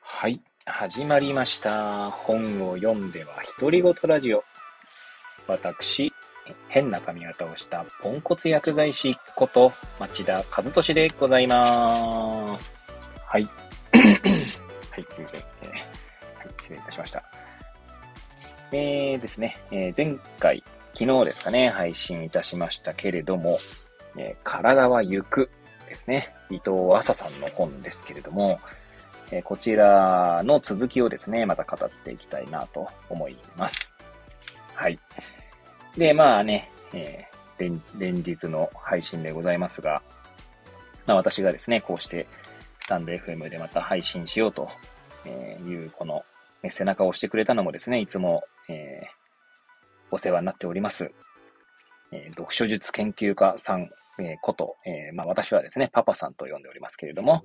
はい、始まりました。本を読んでは独り言ラジオ。私、変な髪型をしたポンコツ薬剤師こと町田和俊でございます。はい。はい、すみません、えー、はい、失礼いたしました。えーですね、えー、前回、昨日ですかね、配信いたしましたけれども、えー、体は行くですね、伊藤麻さんの本ですけれども、えー、こちらの続きをですね、また語っていきたいなと思います。はい。で、まあね、えー、連日の配信でございますが、まあ私がですね、こうしてスタンド FM でまた配信しようという、この、背中を押してくれたのもですね、いつも、えー、お世話になっております、えー、読書術研究家さん、えー、こと、えー、まあ私はですね、パパさんと呼んでおりますけれども、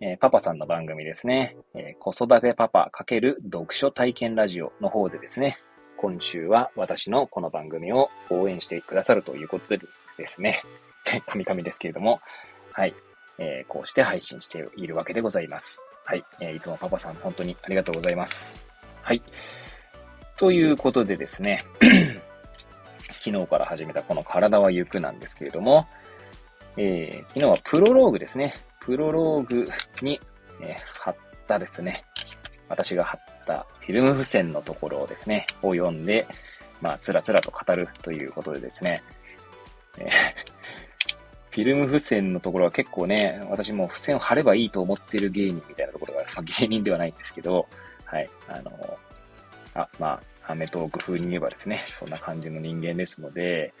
え、パパさんの番組ですね、え、子育てパパ×読書体験ラジオの方でですね、今週は私のこの番組を応援してくださるということでですね、カミカミですけれども、はい、え、こうして配信しているわけでございます。はい、え、いつもパパさん本当にありがとうございます。はい。ということでですね、昨日から始めたこの体は行くなんですけれども、えー、昨日はプロローグですね。プロローグに、えー、貼ったですね、私が貼ったフィルム付箋のところをですね、を読んで、まあ、つらつらと語るということでですね、えー、フィルム付箋のところは結構ね、私も付箋を貼ればいいと思ってる芸人みたいなところが、まあ、芸人ではないんですけど、はい、あの、あ、まあ、アメトーク風に言えばですね、そんな感じの人間ですので、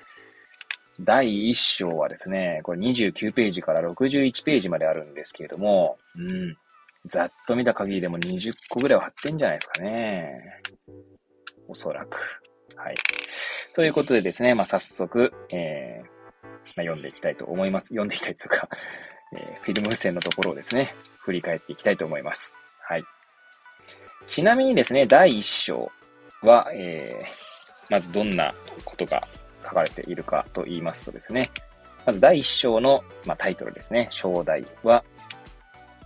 第1章はですね、これ29ページから61ページまであるんですけれども、うん、ざっと見た限りでも20個ぐらいは貼ってんじゃないですかね。おそらく。はい。ということでですね、まあ、早速、えー、まあ、読んでいきたいと思います。読んでいきたいというか、えー、フィルム付箋のところをですね、振り返っていきたいと思います。はい。ちなみにですね、第1章は、えー、まずどんなことが書かれているかと言いますとですね、まず第1章の、まあ、タイトルですね、章題は、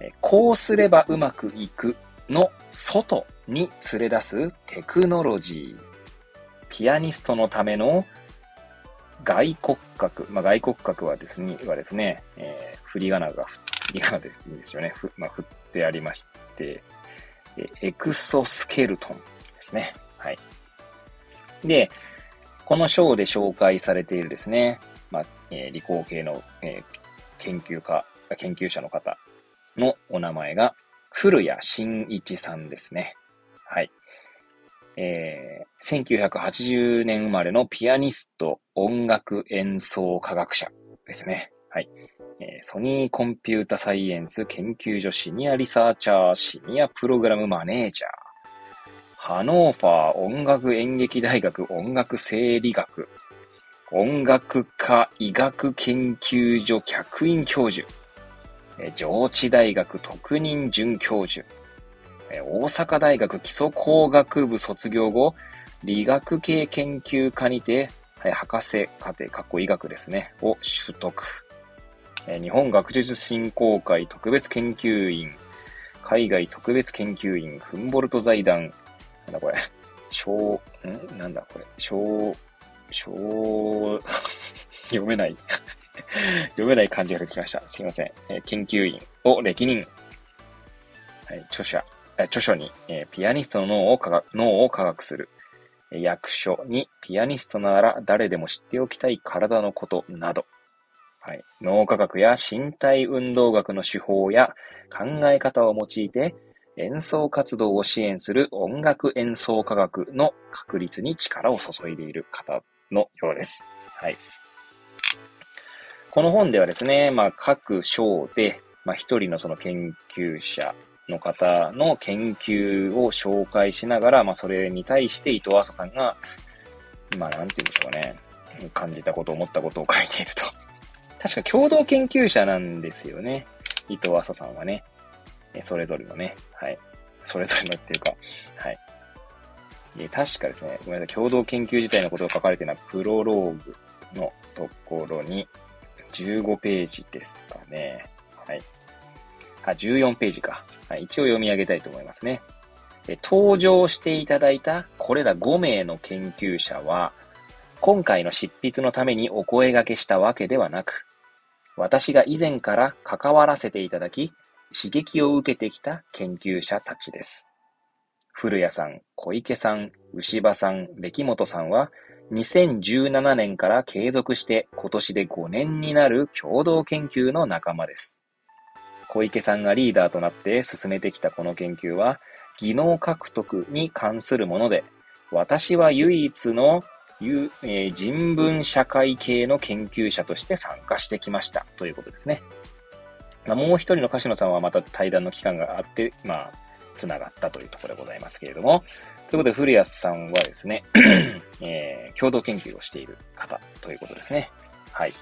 えこうすればうまくいくの外に連れ出すテクノロジー。ピアニストのための外骨格。まあ、外骨格はですね、はですね、えー、振り仮名が、振り仮名でいいんですよね。ふまあ、振ってありまして、エクソスケルトンですね。はい。で、この章で紹介されているですね、まあ、えー、理工系の、えー、研究家、研究者の方のお名前が、古谷慎一さんですね。はい。えー、1980年生まれのピアニスト、音楽演奏科学者ですね。はい。えー、ソニーコンピュータサイエンス研究所シニアリサーチャー、シニアプログラムマネージャー。ハノーファー音楽演劇大学音楽生理学。音楽科医学研究所客員教授。上智大学特任准教授、大阪大学基礎工学部卒業後、理学系研究科にて、博士課程、かっこ医学ですね、を取得。日本学術振興会特別研究員、海外特別研究員、フンボルト財団、なんだこれ、小、ん？なんだこれ、小、小、読めない 読めない漢字が出てきました。すいません。えー、研究員を歴任。はい、著者、え著書に、えー、ピアニストの脳を科学脳を科学する。役所に、ピアニストなら誰でも知っておきたい体のことなど。はい、脳科学や身体運動学の手法や考え方を用いて、演奏活動を支援する音楽演奏科学の確立に力を注いでいる方のようです。はい。この本ではですね、まあ、各章で、まあ、一人のその研究者の方の研究を紹介しながら、まあ、それに対して伊藤麻さんが、まあ、なんて言うんでしょうね。感じたこと、思ったことを書いていると。確か共同研究者なんですよね。伊藤麻さんはね。それぞれのね。はい。それぞれのっていうか、はい。で確かですね、ごめんなさい、共同研究自体のことが書かれているのは、プロローグのところに、15ページですかね。はい。あ、14ページか。はい、一応読み上げたいと思いますね。登場していただいたこれら5名の研究者は、今回の執筆のためにお声掛けしたわけではなく、私が以前から関わらせていただき、刺激を受けてきた研究者たちです。古谷さん、小池さん、牛場さん、歴本さんは、2017年から継続して今年で5年になる共同研究の仲間です。小池さんがリーダーとなって進めてきたこの研究は、技能獲得に関するもので、私は唯一の、人文社会系の研究者として参加してきましたということですね。まあ、もう一人の鹿野さんはまた対談の期間があって、まあ、つながったというところでございますけれども、ということで、古谷さんはですね、えー、共同研究をしている方ということですね。はい。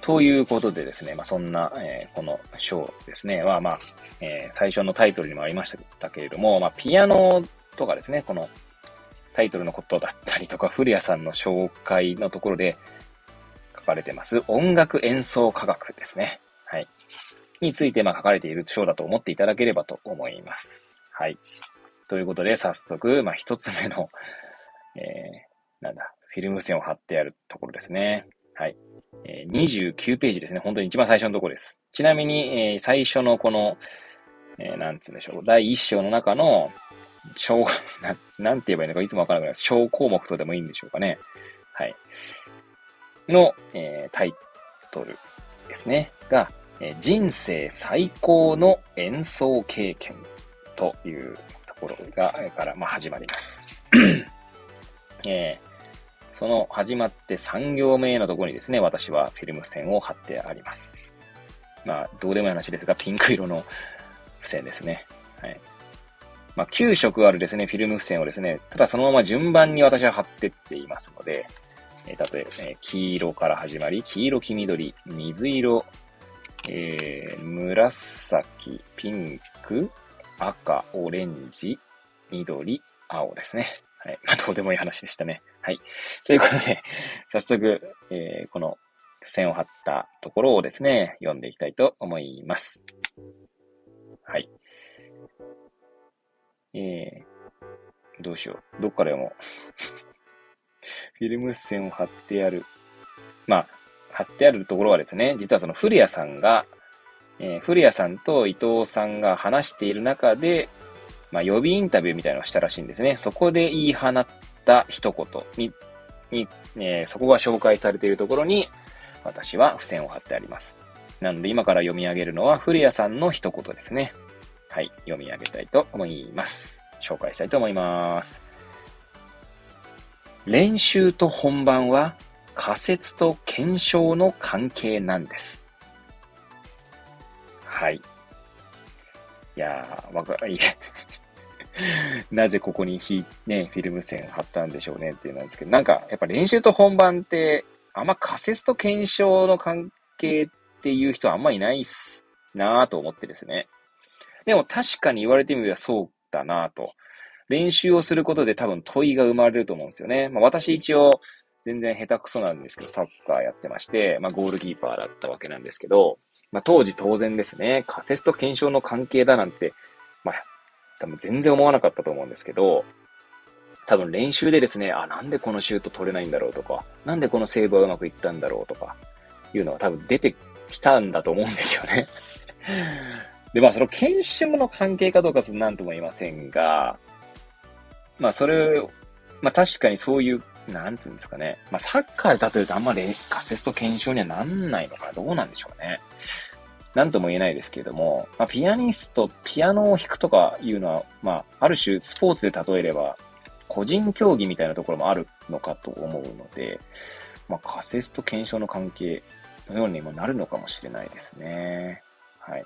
ということでですね、まあ、そんな、えー、この章ですね、は、まあ、えー、最初のタイトルにもありましたけれども、まあ、ピアノとかですね、このタイトルのことだったりとか、古谷さんの紹介のところで書かれてます、音楽演奏科学ですね。はい。について、まあ、書かれている章だと思っていただければと思います。はい。ということで、早速、まあ、一つ目の、えー、なんだ、フィルム線を貼ってあるところですね。はい。えー、29ページですね。本当に一番最初のところです。ちなみに、えー、最初のこの、えー、なんつうんでしょう。第1章の中の、小、な、なんて言えばいいのかいつもわからないです。小項目とでもいいんでしょうかね。はい。の、えー、タイトルですね。が、え、人生最高の演奏経験というところが、から、まあ、始まります。えー、その始まって3行目のところにですね、私はフィルム線を貼ってあります。まあ、どうでもいい話ですが、ピンク色の付箋ですね。はい。まあ、9色あるですね、フィルム付箋をですね、ただそのまま順番に私は貼ってっていますので、えー、例えば、ね、黄色から始まり、黄色、黄緑、水色、えー、紫、ピンク、赤、オレンジ、緑、青ですね。はい。まあ、どうでもいい話でしたね。はい。ということで、早速、えー、この付箋を貼ったところをですね、読んでいきたいと思います。はい。えー、どうしよう。どっから読もう。フィルム線を貼ってある。まあ、貼ってあるところはですね、実はその古谷さんが、えー、古谷さんと伊藤さんが話している中で、まあ、予備インタビューみたいなのをしたらしいんですね。そこで言い放った一言に、に、えー、そこが紹介されているところに、私は付箋を貼ってあります。なので今から読み上げるのは古谷さんの一言ですね。はい、読み上げたいと思います。紹介したいと思います。練習と本番は仮説と検証の関係なんです。はい。いやー、わか、いなぜここにひ、ね、フィルム線貼ったんでしょうねっていうなんですけど、なんか、やっぱ練習と本番って、あんま仮説と検証の関係っていう人はあんまいないっすなぁと思ってですね。でも確かに言われてみればそうだなと。練習をすることで多分問いが生まれると思うんですよね。まあ、私一応全然下手くそなんですけど、サッカーやってまして、まあ、ゴールキーパーだったわけなんですけど、まあ、当時当然ですね、仮説と検証の関係だなんて、まあ、多分全然思わなかったと思うんですけど、多分練習でですね、あ、なんでこのシュート取れないんだろうとか、なんでこのセーブはうまくいったんだろうとか、いうのは多分出てきたんだと思うんですよね。で、まあ、その研修の関係かどうかは何とも言いませんが、まあ、それを、まあ、確かにそういう、なんつうんですかね。まあ、サッカーで例えるとあんまり仮説と検証にはなんないのかな。どうなんでしょうね。なんとも言えないですけれども、まあ、ピアニスト、ピアノを弾くとかいうのは、まあ、ある種スポーツで例えれば、個人競技みたいなところもあるのかと思うので、まあ、仮説と検証の関係のようにもなるのかもしれないですね。はい。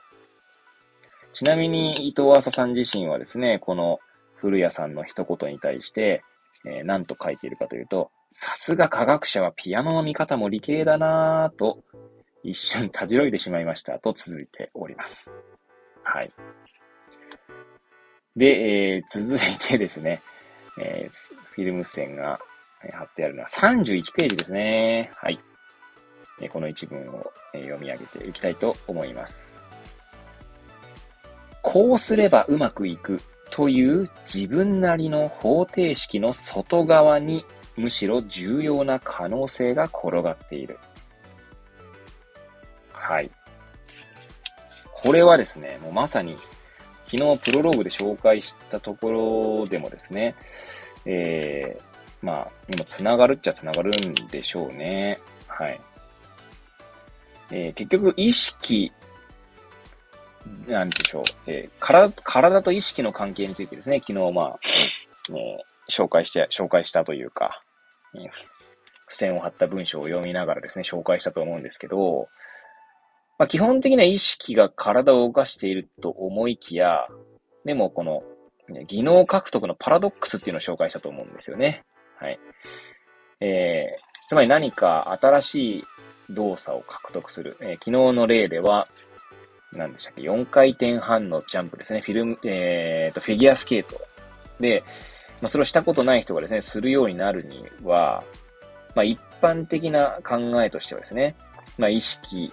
ちなみに伊藤浅さん自身はですね、この古谷さんの一言に対して、えー、何と書いているかというと、さすが科学者はピアノの見方も理系だなぁと、一瞬たじろいでしまいましたと続いております。はい。で、えー、続いてですね、えー、フィルム線が貼ってあるのは31ページですね。はい。えこの一文を読み上げていきたいと思います。こうすればうまくいくという自分なりの方程式の外側にむしろ重要な可能性が転がっている。はい。これはですね、もうまさに昨日プロローグで紹介したところでもですね、えー、まあ、今繋がるっちゃ繋がるんでしょうね。はい。えー、結局、意識、なんでしょう、えー、体、体と意識の関係についてですね、昨日、まあ、えー、紹介して、紹介したというか、えー、付箋を貼った文章を読みながらですね、紹介したと思うんですけど、まあ、基本的な意識が体を動かしていると思いきや、でもこの、技能獲得のパラドックスっていうのを紹介したと思うんですよね。はい。えー、つまり何か新しい動作を獲得する。えー、昨日の例では、何でしたっけ ?4 回転半のジャンプですね。フィルム、えー、と、フィギュアスケート。で、まあ、それをしたことない人がですね、するようになるには、まあ、一般的な考えとしてはですね、まあ、意識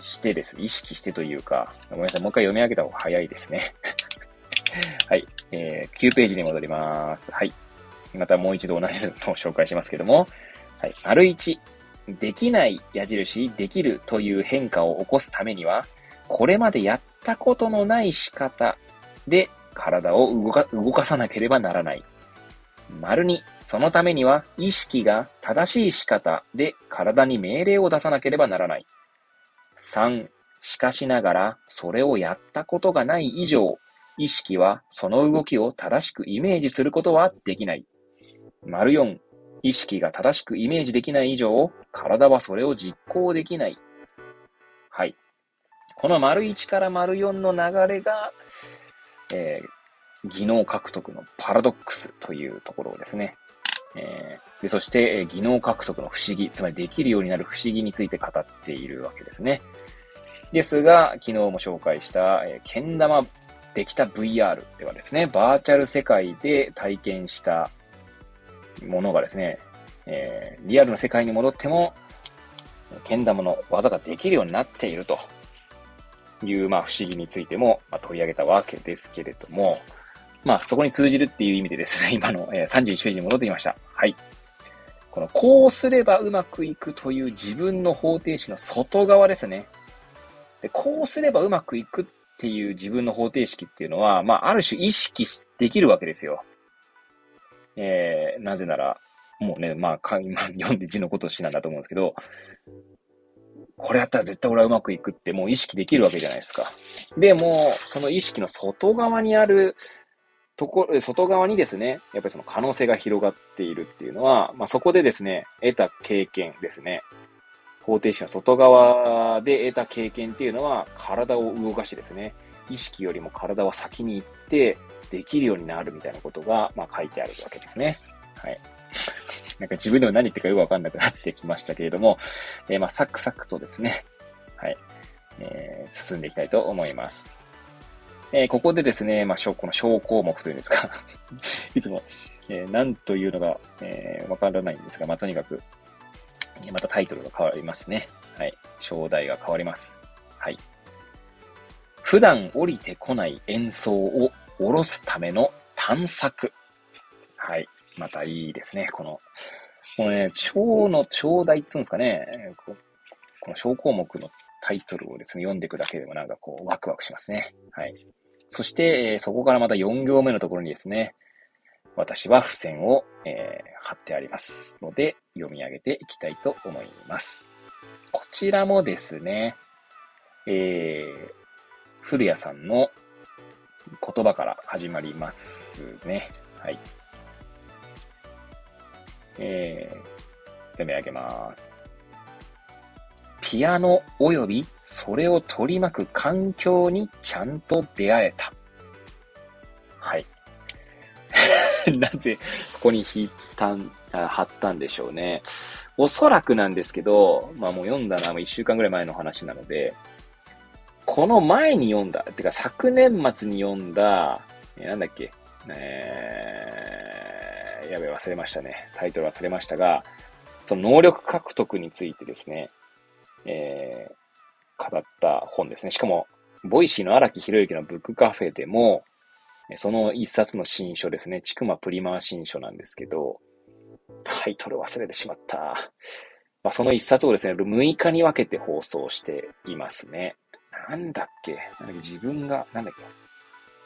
してです。意識してというか、ごめんなさい。もう一回読み上げた方が早いですね。はい。えー、9ページに戻ります。はい。またもう一度同じのを紹介しますけども、はい。丸1。できない矢印、できるという変化を起こすためには、これまでやったことのない仕方で体を動か動かさなければならない。丸2、そのためには意識が正しい仕方で体に命令を出さなければならない。3、しかしながらそれをやったことがない以上、意識はその動きを正しくイメージすることはできない。丸4、意識が正しくイメージできない以上、体はそれを実行できな。い。この丸1から丸4の流れが、えー、技能獲得のパラドックスというところですね。えー、でそして、えー、技能獲得の不思議、つまりできるようになる不思議について語っているわけですね。ですが、昨日も紹介した、えー、けん玉できた VR ではですね、バーチャル世界で体験したものがですね、えー、リアルの世界に戻っても、けん玉の技ができるようになっているという、まあ、不思議についても、まあ、取り上げたわけですけれども、まあ、そこに通じるっていう意味でですね、今の、えー、31ページに戻ってきました。はい。この、こうすればうまくいくという自分の方程式の外側ですね。で、こうすればうまくいくっていう自分の方程式っていうのは、まあ、ある種意識できるわけですよ。えー、なぜなら、もうね、まあ、今読んで字のことをしなんだと思うんですけど、これやったら絶対俺はうまくいくってもう意識できるわけじゃないですか。でも、その意識の外側にあるところ、外側にですね、やっぱりその可能性が広がっているっていうのは、まあ、そこでですね、得た経験ですね。方程式の外側で得た経験っていうのは、体を動かしてですね、意識よりも体は先に行って、できるようになるみたいなことが、まあ、書いてあるわけですね。はい。なんか自分でも何言ってるかよくわかんなくなってきましたけれども、えー、まあ、サクサクとですね、はい、えー、進んでいきたいと思います。えー、ここでですね、まあ、この小項目というんですか いつも、えー、何というのが、えー、わからないんですが、まあ、とにかく、またタイトルが変わりますね。はい。章題が変わります。はい。普段降りてこない演奏を下ろすための探索。はい。またいいですね。この、このね、章の章題っつうんですかね。この小項目のタイトルをですね、読んでいくだけでもなんかこう、ワクワクしますね。はい。そして、え、そこからまた4行目のところにですね、私は付箋を、えー、貼ってありますので、読み上げていきたいと思います。こちらもですね、えー、古谷さんの言葉から始まりますね。はい。えー、読み上げます。ピアノ及びそれを取り巻く環境にちゃんと出会えた。はい。なぜここに引いたん、貼ったんでしょうね。おそらくなんですけど、まあもう読んだのはもう一週間ぐらい前の話なので、この前に読んだ、てか昨年末に読んだ、えー、なんだっけ、えやべ、忘れましたね。タイトル忘れましたが、その能力獲得についてですね、えー、語った本ですね。しかも、 Voicy の荒木博行の book cafe でも、その一冊の新書ですね。ちくまプリマー新書なんですけど、タイトル忘れてしまった。まあ、その一冊をですね、6日に分けて放送していますね。なんだっけ？なんだっけ？自分が、なんだっ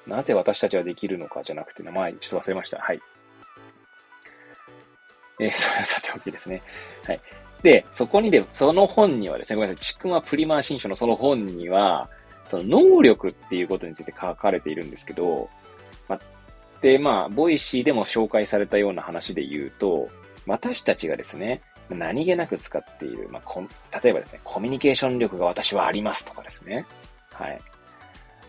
け？なぜ私たちはできるのかじゃなくて、名前、ちょっと忘れました。はい。えー、それはさておきですね。はい。で、そこにで、その本にはですね、ごめんなさい、ちくまプリマー新書のその本には、その能力っていうことについて書かれているんですけど、まで、まあ、 Voicy でも紹介されたような話で言うと、私たちがですね、何気なく使っている、まあ、例えばですね、コミュニケーション力が私はありますとかですね。はい。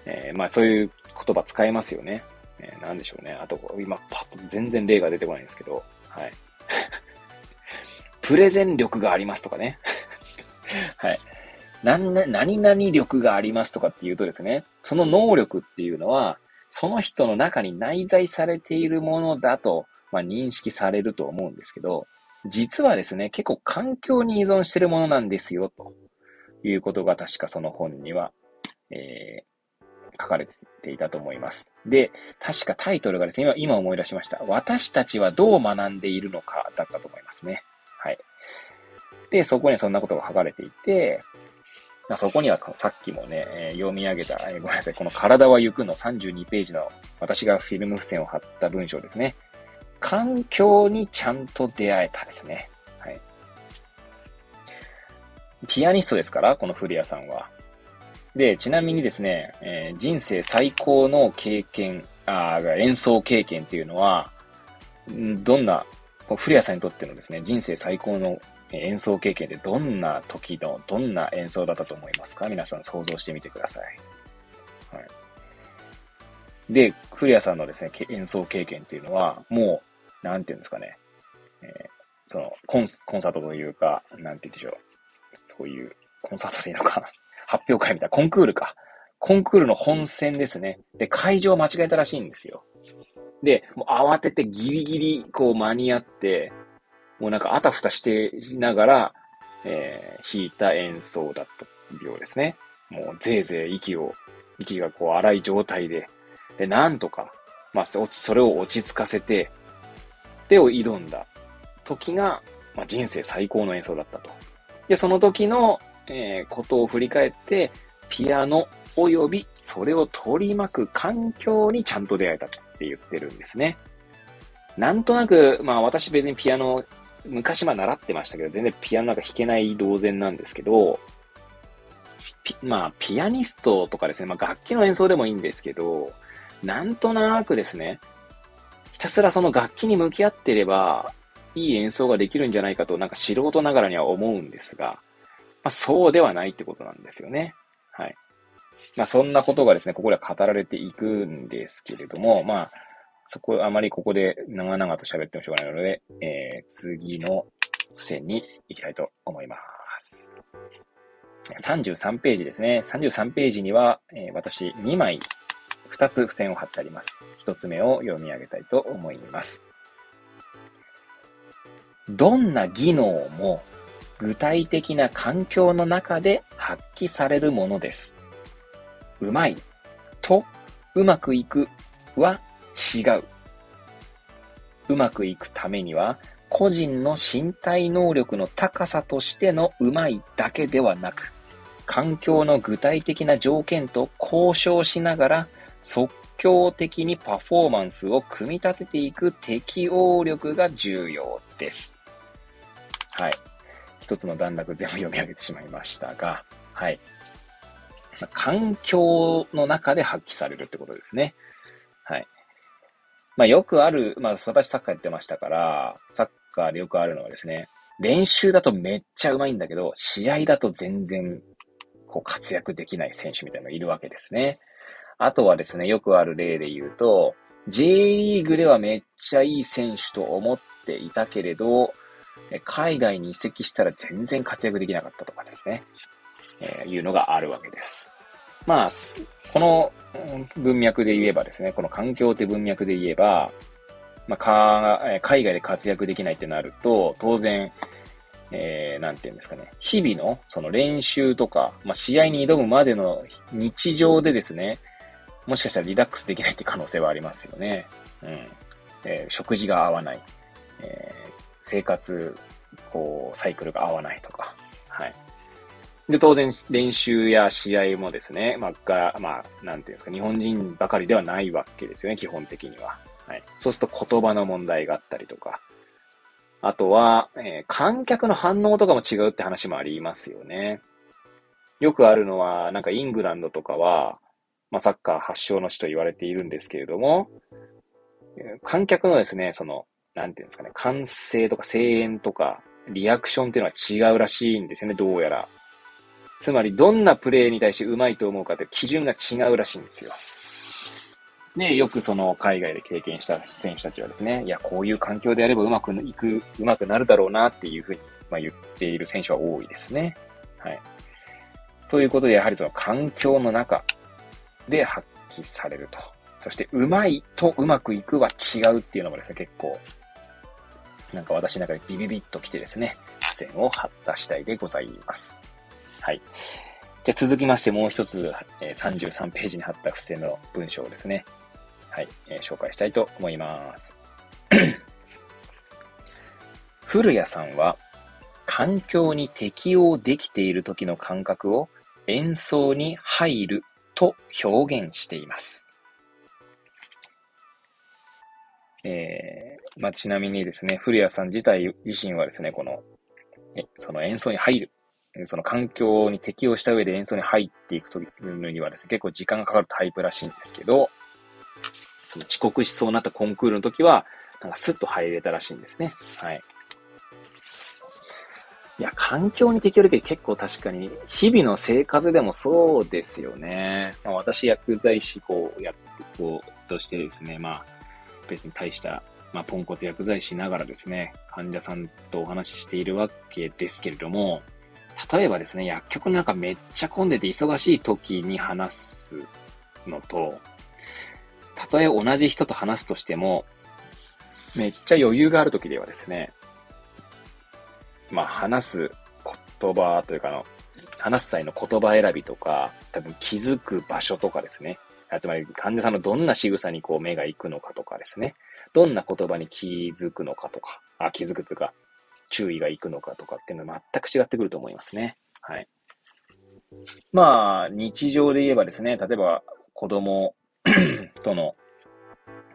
えー、まあ、そういう言葉使えますよね。えー、なんでしょうね。あと、今、パッと全然例が出てこないんですけど、はい。プレゼン力がありますとかね。はい。何何々力がありますとかっていうとですね、その能力っていうのは、その人の中に内在されているものだと、まあ、認識されると思うんですけど、実はですね、結構環境に依存してるものなんですよ、ということが確かその本には、えー、書かれていたと思います。で、確かタイトルがですね、今、今思い出しました。私たちはどう学んでいるのかだったと思いますね。はい。で、そこにはそんなことが書かれていて、そこにはさっきもね、え、読み上げた、え、ごめんなさい、この体は行くの32ページの私がフィルム付箋を貼った文章ですね。環境にちゃんと出会えたですね。はい。ピアニストですから、この古谷さんは。で、ちなみにですね、えー、人生最高の経験、あ演奏経験っていうのは、どんな、古谷さんにとってのですね、人生最高の演奏経験でどんな時の、どんな演奏だったと思いますか？皆さん想像してみてください。はい。で、古谷さんのですね、演奏経験っていうのは、もう、なんていうんですかね、えー、そのコン、コンサートというか、なんて言うんでしょう。そういう、コンサートでいいのかな 発表会みたいな、コンクールか。コンクールの本戦ですね。で、会場間違えたらしいんですよ。で、もう慌ててギリギリこう間に合って、もうなんかあたふたしてしながら、えー、弾いた演奏だったようですね。もうぜいぜい息を、息がこう荒い状態で、で、なんとか、まあ、それを落ち着かせて、手を挑んだ時が、まあ、人生最高の演奏だったと。で、その時の、えー、ことを振り返って、ピアノ及びそれを取り巻く環境にちゃんと出会えたとって言ってるんですね。なんとなく、まあ私別にピアノ昔まあ習ってましたけど、全然ピアノなんか弾けない同然なんですけど、まあ、ピアニストとかですね、まあ楽器の演奏でもいいんですけど、なんとなくですね、ひたすらその楽器に向き合ってれば、いい演奏ができるんじゃないかと、なんか素人ながらには思うんですが、まあそうではないってことなんですよね。はい。まあそんなことがですね、ここでは語られていくんですけれども、まあ、そこ、あまりここで長々と喋ってもしょうがないので、えー、次の付箋に行きたいと思います。33ページですね。33ページには、えー、私2枚、2つ付箋を貼ってあります。1つ目を読み上げたいと思います。どんな技能も具体的な環境の中で発揮されるものです。うまいとうまくいくは違う。うまくいくためには、個人の身体能力の高さとしてのうまいだけではなく、環境の具体的な条件と交渉しながら、即興的にパフォーマンスを組み立てていく適応力が重要です。はい。一つの段落全部読み上げてしまいましたが、はい。環境の中で発揮されるってことですね。はい。まあよくある、まあ私サッカーやってましたから、サッカーでよくあるのはですね、練習だとめっちゃうまいんだけど、試合だと全然、こう活躍できない選手みたいなのがいるわけですね。あとはですね、よくある例で言うと、J リーグではめっちゃいい選手と思っていたけれど、海外に移籍したら全然活躍できなかったとかですね、えー、いうのがあるわけです。まあ、この文脈で言えばですね、この環境って文脈で言えば、まあ、海外で活躍できないってなると、当然、えー、なんていうんですかね、日々のその練習とか、まあ、試合に挑むまでの日常でですね、もしかしたらリラックスできないって可能性はありますよね。うん。えー、食事が合わない。えー、生活、こう、サイクルが合わないとか。はい。で、当然、練習や試合もですね、まあ、が、まあ、なんていうんですか、日本人ばかりではないわけですよね、基本的には。はい。そうすると言葉の問題があったりとか、あとは、えー、観客の反応とかも違うって話もありますよね。よくあるのは、なんかイングランドとかは、まあ、サッカー発祥の地と言われているんですけれども、観客のですね、その、なんていうんですかね、歓声とか声援とか、リアクションっていうのは違うらしいんですよね、どうやら。つまり、どんなプレーに対してうまいと思うかって基準が違うらしいんですよ。で、よくその海外で経験した選手たちはですね、いや、こういう環境でやればうまくいく、うまくなるだろうなっていうふうに、まあ、言っている選手は多いですね。はい。ということで、やはりその環境の中で発揮されると。そして、うまいとうまくいくは違うっていうのもですね、結構、なんか私の中でビビビッと来てですね、付箋を貼った次第でございます。はい。じゃ続きましてもう一つ、えー、33ページに貼った付箋の文章をですね、はい、えー、紹介したいと思います。古谷さんは、環境に適応できている時の感覚を演奏に入ると表現しています。えー、まあ、ちなみにですね、古谷さん自体自身はですね、この、その演奏に入る、その環境に適応した上で演奏に入っていくというのにはですね、結構時間がかかるタイプらしいんですけど、その遅刻しそうになったコンクールの時は、なんかスッと入れたらしいんですね。はい。いや、環境に適応できる結構確かに、日々の生活でもそうですよね。まあ、私、薬剤師こうやって、こう、としてですね、まあ、別に大した、まあ、ポンコツ薬剤師ながらですね、患者さんとお話ししているわけですけれども、例えばですね、薬局なんかめっちゃ混んでて忙しい時に話すのと、たとえ同じ人と話すとしても、めっちゃ余裕がある時ではですね、まあ話す言葉というかの、話す際の言葉選びとか、多分気づく場所とかですね。つまり患者さんのどんな仕草にこう目が行くのかとかですね。どんな言葉に気づくのかとか、あ、気づくというか、注意が行くのかとかっていうのは全く違ってくると思いますね。はい。まあ、日常で言えばですね、例えば子供 との、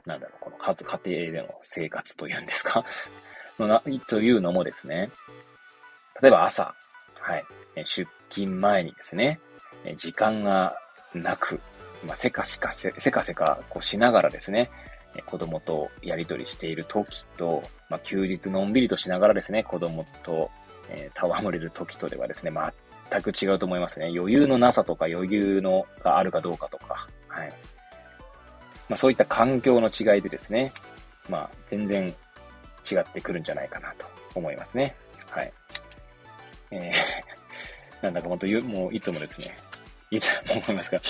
なんだろう、この数家庭での生活というんですか？のな、というのもですね、例えば朝、はい、出勤前にですね、時間がなく、まあ、せかしかせ、せかせかこうしながらですね、子供とやりとりしている時と、まあ、休日のんびりとしながらですね、子供と、えー、戯れる時とではですね、全く違うと思いますね。余裕のなさとか余裕のがあるかどうかとか、はい。まあ、そういった環境の違いでですね、まあ、全然違ってくるんじゃないかなと思いますね。はい。えー、なんだか本当、もういつもですね、いつも思いますが、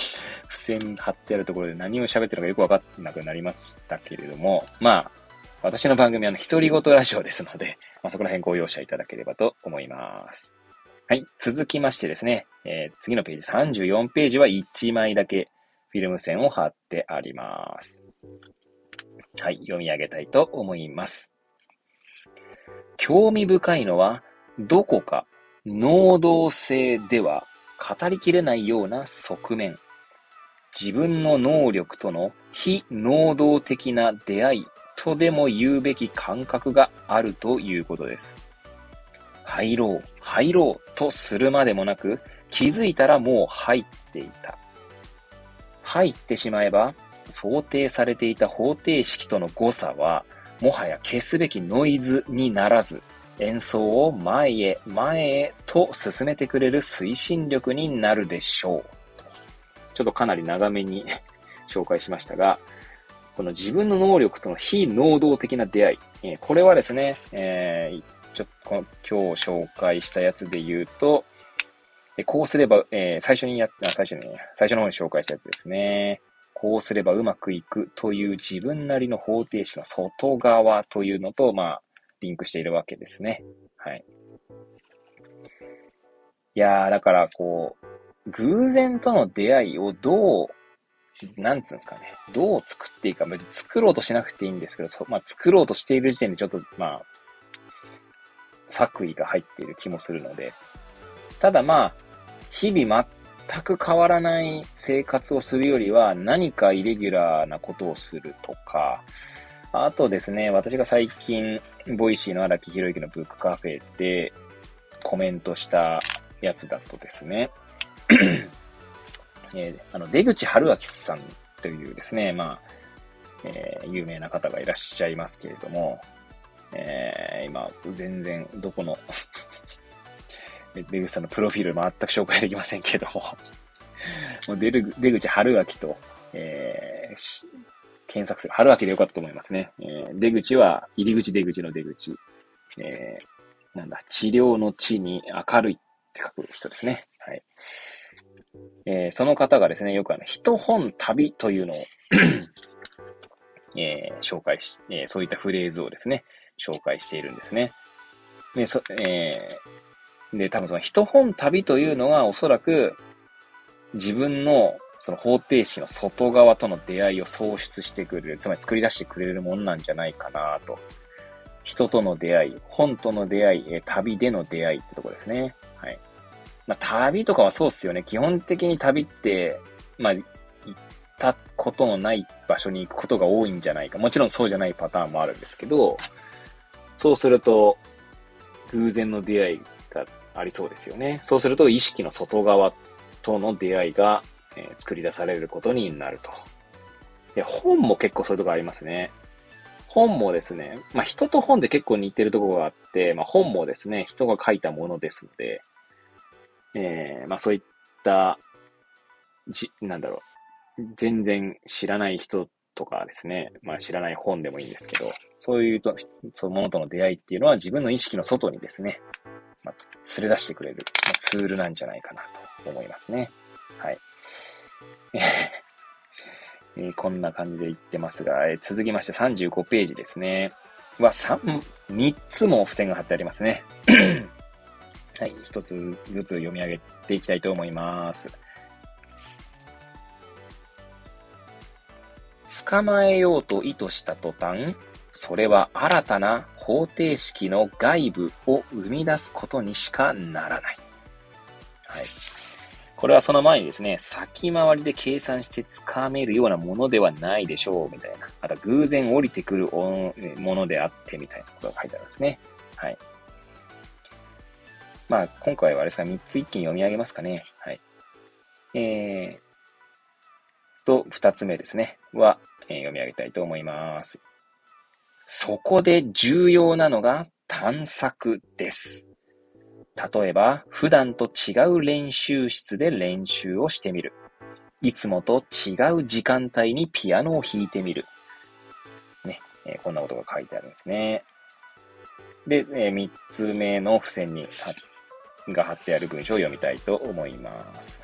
付箋貼ってあるところで何を喋ってるのかよくわかんなくなりましたけれども、まあ、私の番組はの独り言ラジオですので、まあ、そこら辺ご容赦いただければと思います。はい。続きましてですね、えー、次のページ34ページは1枚だけフィルム線を貼ってあります。はい、読み上げたいと思います。興味深いのは、どこか能動性では語りきれないような側面。自分の能力との非能動的な出会いとでも言うべき感覚があるということです。入ろう、入ろうとするまでもなく、気づいたらもう入っていた。入ってしまえば、想定されていた方程式との誤差は、もはや消すべきノイズにならず、演奏を前へ前へと進めてくれる推進力になるでしょう。ちょっとかなり長めに 紹介しましたが、この自分の能力との非能動的な出会い。えこれはですね、えー、ちょっと今日紹介したやつで言うと、こうすれば、えー、最初にやった、最初に、最初の方に紹介したやつですね。こうすればうまくいくという自分なりの方程式の外側というのと、まあ、リンクしているわけですね。はい。いやー、だからこう、偶然との出会いをどう、なんつうんですかね。どう作っていいか、別に作ろうとしなくていいんですけど、まあ作ろうとしている時点でちょっと、まあ、作為が入っている気もするので、ただまあ、日々全く変わらない生活をするよりは、何かイレギュラーなことをするとか、あとですね、私が最近、Voicy の荒木博行の book cafe でコメントしたやつだとですね、えー、あの、出口治明さんというですね、まあ、えー、有名な方がいらっしゃいますけれども、えー、今、全然、どこの 出口さんのプロフィール全く紹介できませんけれどももう出る、出口治明と、えー、検索する。春明でよかったと思いますね。えー、出口は、入り口出口の出口。えー、なんだ、治療の地に明るいって書く人ですね。はい。えー、その方がですね、よくあの、一本旅というのをえー、紹介し、えー、そういったフレーズをですね、紹介しているんですね。で、そ、えー、で、多分その一本旅というのはおそらく自分のその方程式の外側との出会いを創出してくれる、つまり作り出してくれるもんなんじゃないかなと。人との出会い、本との出会い、旅での出会いってとこですね。はい。まあ、旅とかはそうっすよね。基本的に旅って、まあ、行ったことのない場所に行くことが多いんじゃないか。もちろんそうじゃないパターンもあるんですけど、そうすると、偶然の出会いがありそうですよね。そうすると、意識の外側との出会いが、え、作り出されることになると。で、本も結構そういうとこありますね。本もですね、まあ人と本で結構似てるとこがあって、まあ本もですね、人が書いたものですので、えー、まあそういった、じ、なんだろう、全然知らない人とかですね、まあ知らない本でもいいんですけど、そういうと、そのものとの出会いっていうのは自分の意識の外にですね、まあ、連れ出してくれる、まあ、ツールなんじゃないかなと思いますね。はい。えー、こんな感じで言ってますが、えー、続きまして35ページですね。は、3、3つも付箋が貼ってありますね。はい、一つずつ読み上げていきたいと思います。捕まえようと意図した途端、それは新たな方程式の外部を生み出すことにしかならない。はい。これはその前にですね、先回りで計算して掴めるようなものではないでしょう、みたいな。あと、偶然降りてくるものであって、みたいなことが書いてあるんですね。はい。まあ、今回はあれですか、3つ一気に読み上げますかね。はい。えー、と、2つ目ですね。は、えー、読み上げたいと思います。そこで重要なのが探索です。例えば、普段と違う練習室で練習をしてみる。いつもと違う時間帯にピアノを弾いてみる。ね、えー、こんなことが書いてあるんですね。で、えー、3つ目の付箋にが貼ってある文章を読みたいと思います。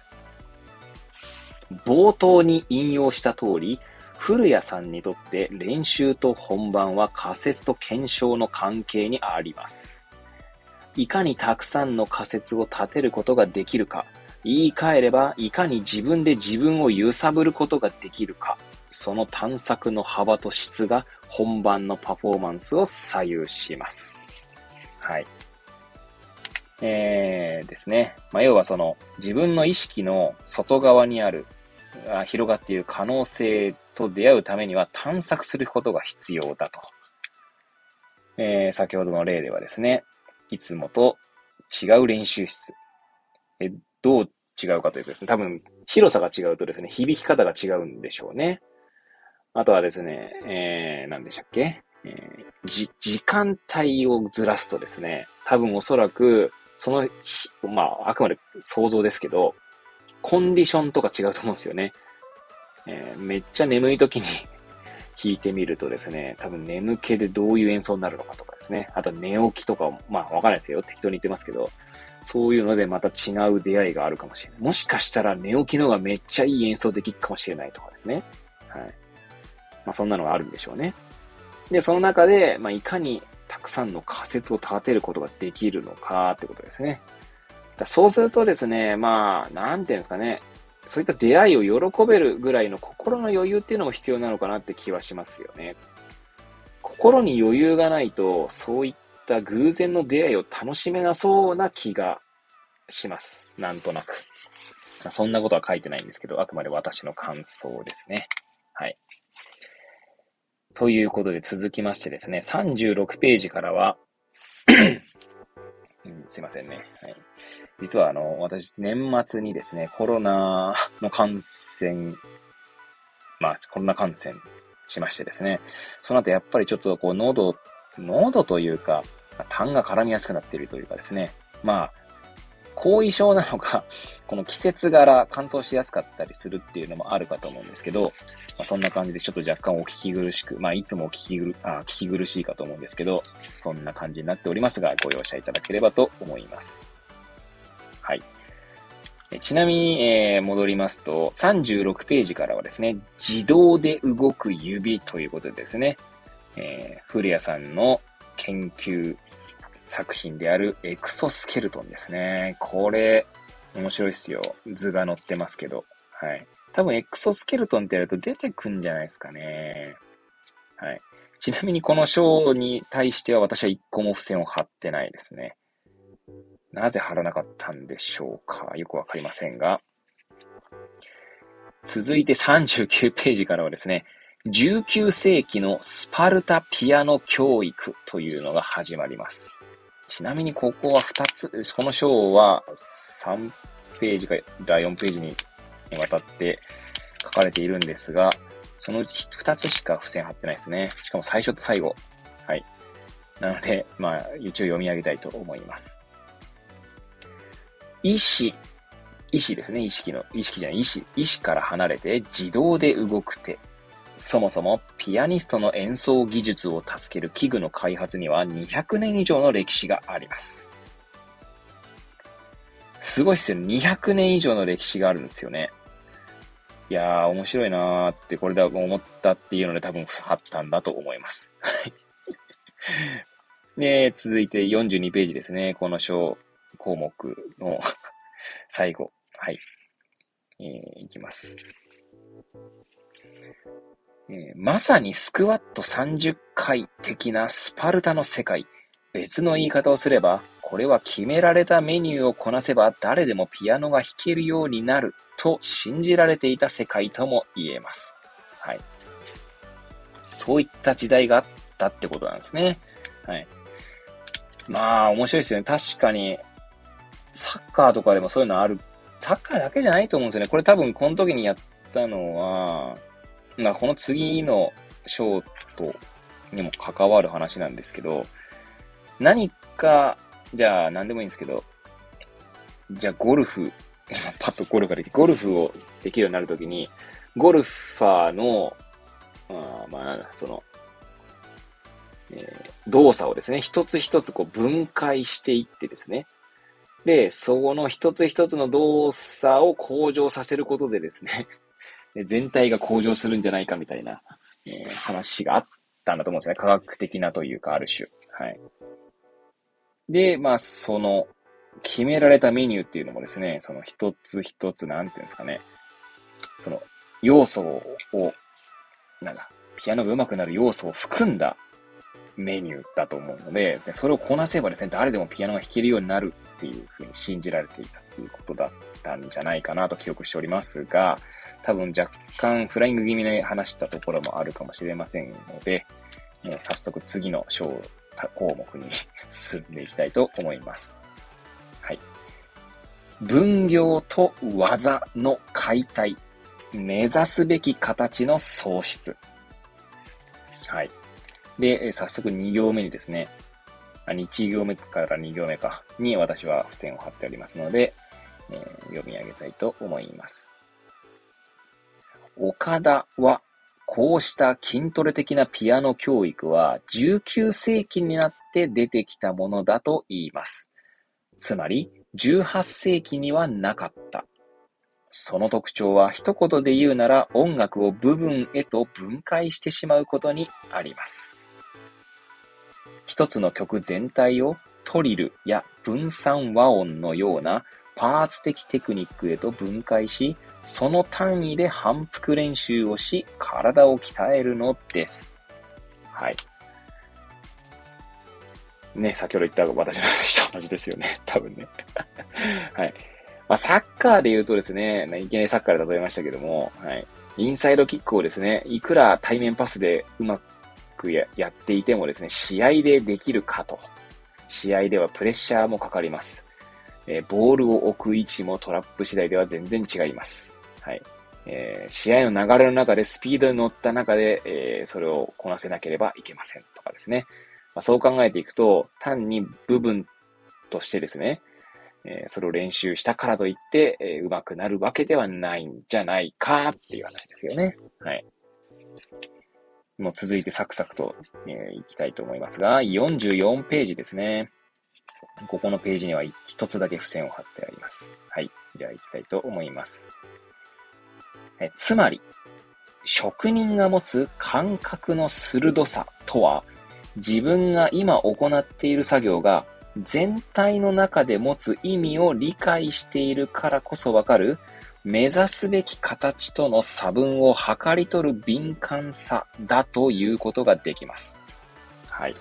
冒頭に引用した通り、古谷さんにとって練習と本番は仮説と検証の関係にあります。いかにたくさんの仮説を立てることができるか、言い換えれば、いかに自分で自分を揺さぶることができるか、その探索の幅と質が本番のパフォーマンスを左右します。はい。えー、ですね。まあ、要はその自分の意識の外側にある、あ広がっている可能性と出会うためには探索することが必要だと。えー、先ほどの例ではですね、いつもと違う練習室。え、どう違うかというとですね、多分広さが違うとですね、響き方が違うんでしょうね。あとはですね、えー、何でしたっけ？えー、じ、時間帯をずらすとですね、多分おそらく、その、まあ、あくまで想像ですけど、コンディションとか違うと思うんですよね。えー、めっちゃ眠い時に 弾いてみるとですね、多分眠気でどういう演奏になるのかとかですね。あと寝起きとかも、まあわかんないですよ。適当に言ってますけど、そういうのでまた違う出会いがあるかもしれない。もしかしたら寝起きの方がめっちゃいい演奏できるかもしれないとかですね。はい。まあそんなのがあるんでしょうね。で、その中で、まあいかにたくさんの仮説を立てることができるのかってことですね。だそうするとですね、まあ、なんていうんですかね、そういった出会いを喜べるぐらいの心の余裕っていうのも必要なのかなって気はしますよね。心に余裕がないと、そういった偶然の出会いを楽しめなそうな気がします。なんとなく。そんなことは書いてないんですけど、あくまで私の感想ですね。はい。ということで続きましてですね、36ページからは、すいませんね。はい。実はあの、私、年末にですね、コロナの感染、まあ、コロナ感染しましてですね、その後やっぱりちょっとこう、喉、喉というか、痰が絡みやすくなっているというかですね、まあ、後遺症なのか、この季節柄乾燥しやすかったりするっていうのもあるかと思うんですけど、まあ、そんな感じでちょっと若干お聞き苦しく、まあいつもお聞きぐるあ聞き苦しいかと思うんですけど、そんな感じになっておりますが、ご容赦いただければと思います。はい。ちなみに、えー、戻りますと、36ページからはですね、自動で動く指ということでですね、えー、古谷さんの研究作品であるエクソスケルトンですね。これ、面白いっすよ。図が載ってますけど。はい。多分エクソスケルトンってやると出てくんじゃないですかね。はい。ちなみにこの章に対しては私は一個も付箋を貼ってないですね。なぜ貼らなかったんでしょうかよくわかりませんが。続いて39ページからはですね、19世紀のスパルタピアノ教育というのが始まります。ちなみにここは2つ、この章は3ページから4ページにわたって書かれているんですが、そのうち2つしか付箋貼ってないですね。しかも最初と最後。はい。なので、まあ、一応読み上げたいと思います。意志。意志ですね。意識の、意識じゃない、意志。意志から離れて自動で動く手。そもそもピアニストの演奏技術を助ける器具の開発には200年以上の歴史があります。すごいっすよ。200年以上の歴史があるんですよね。いやー、面白いなーってこれで思ったっていうので多分あったんだと思います。で、続いて42ページですね。この小項目の最後。はい。えー、いきます。えー、まさにスクワット30回的なスパルタの世界。別の言い方をすれば、これは決められたメニューをこなせば誰でもピアノが弾けるようになると信じられていた世界とも言えます。はい。そういった時代があったってことなんですね。はい。まあ、面白いですよね。確かに、サッカーとかでもそういうのある。サッカーだけじゃないと思うんですよね。これ多分この時にやったのは、ま、この次のショートにも関わる話なんですけど、何か、じゃあ何でもいいんですけど、じゃあゴルフ、パッとゴルフができゴルフをできるようになるときに、ゴルファーの、あまあ、その、えー、動作をですね、一つ一つこう分解していってですね、で、そこの一つ一つの動作を向上させることでですね、全体が向上するんじゃないかみたいな、えー、話があったんだと思うんですね。科学的なというか、ある種。はい。で、まあ、その、決められたメニューっていうのもですね、その一つ一つ、なんていうんですかね、その、要素を、なんだ、ピアノが上手くなる要素を含んだメニューだと思うので、それをこなせばですね、誰でもピアノが弾けるようになるっていうふうに信じられていたっていうことだったんじゃないかなと記憶しておりますが、多分若干フライング気味で話したところもあるかもしれませんので、もう早速次の章項目に進んでいきたいと思います。はい。分業と技の解体。目指すべき形の創出。はい。で、早速2行目にですね、1行目から2行目か、に私は付箋を貼っておりますので、えー、読み上げたいと思います。岡田は、こうした筋トレ的なピアノ教育は19世紀になって出てきたものだと言います。つまり、18世紀にはなかった。その特徴は一言で言うなら音楽を部分へと分解してしまうことにあります。一つの曲全体をトリルや分散和音のようなパーツ的テクニックへと分解し、その単位で反復練習をし、体を鍛えるのです。はい。ね、先ほど言った私の話と同じですよね。多分ね。はい。まあ、サッカーで言うとですね、いきなりサッカーで例えましたけども、はい。インサイドキックをですね、いくら対面パスでうまくややっていてもですね、試合でできるかと。試合ではプレッシャーもかかります。えー、ボールを置く位置もトラップ次第では全然違います。はい。えー、試合の流れの中でスピードに乗った中で、えー、それをこなせなければいけませんとかですね。まあ、そう考えていくと、単に部分としてですね、えー、それを練習したからといって、えー、上手くなるわけではないんじゃないかっていう話ですよね。はい。もう続いてサクサクと、えー、いきたいと思いますが、44ページですね。ここのページには一つだけ付箋を貼ってあります。はい。じゃあ行きたいと思います。えつまり、職人が持つ感覚の鋭さとは、自分が今行っている作業が全体の中で持つ意味を理解しているからこそわかる目指すべき形との差分を測り取る敏感さだということができます。はい。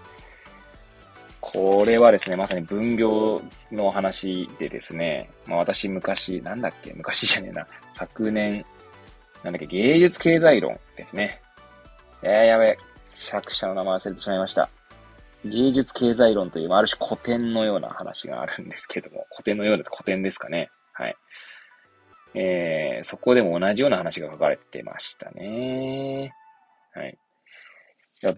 これはですね、まさに分業の話でですね、まあ私昔、なんだっけ昔じゃねえな。昨年、なんだっけ芸術経済論ですね。えー、やべえ。作者の名前忘れてしまいました。芸術経済論という、ある種古典のような話があるんですけども、古典のようです。古典ですかね。はい。えー、そこでも同じような話が書かれてましたね。はい。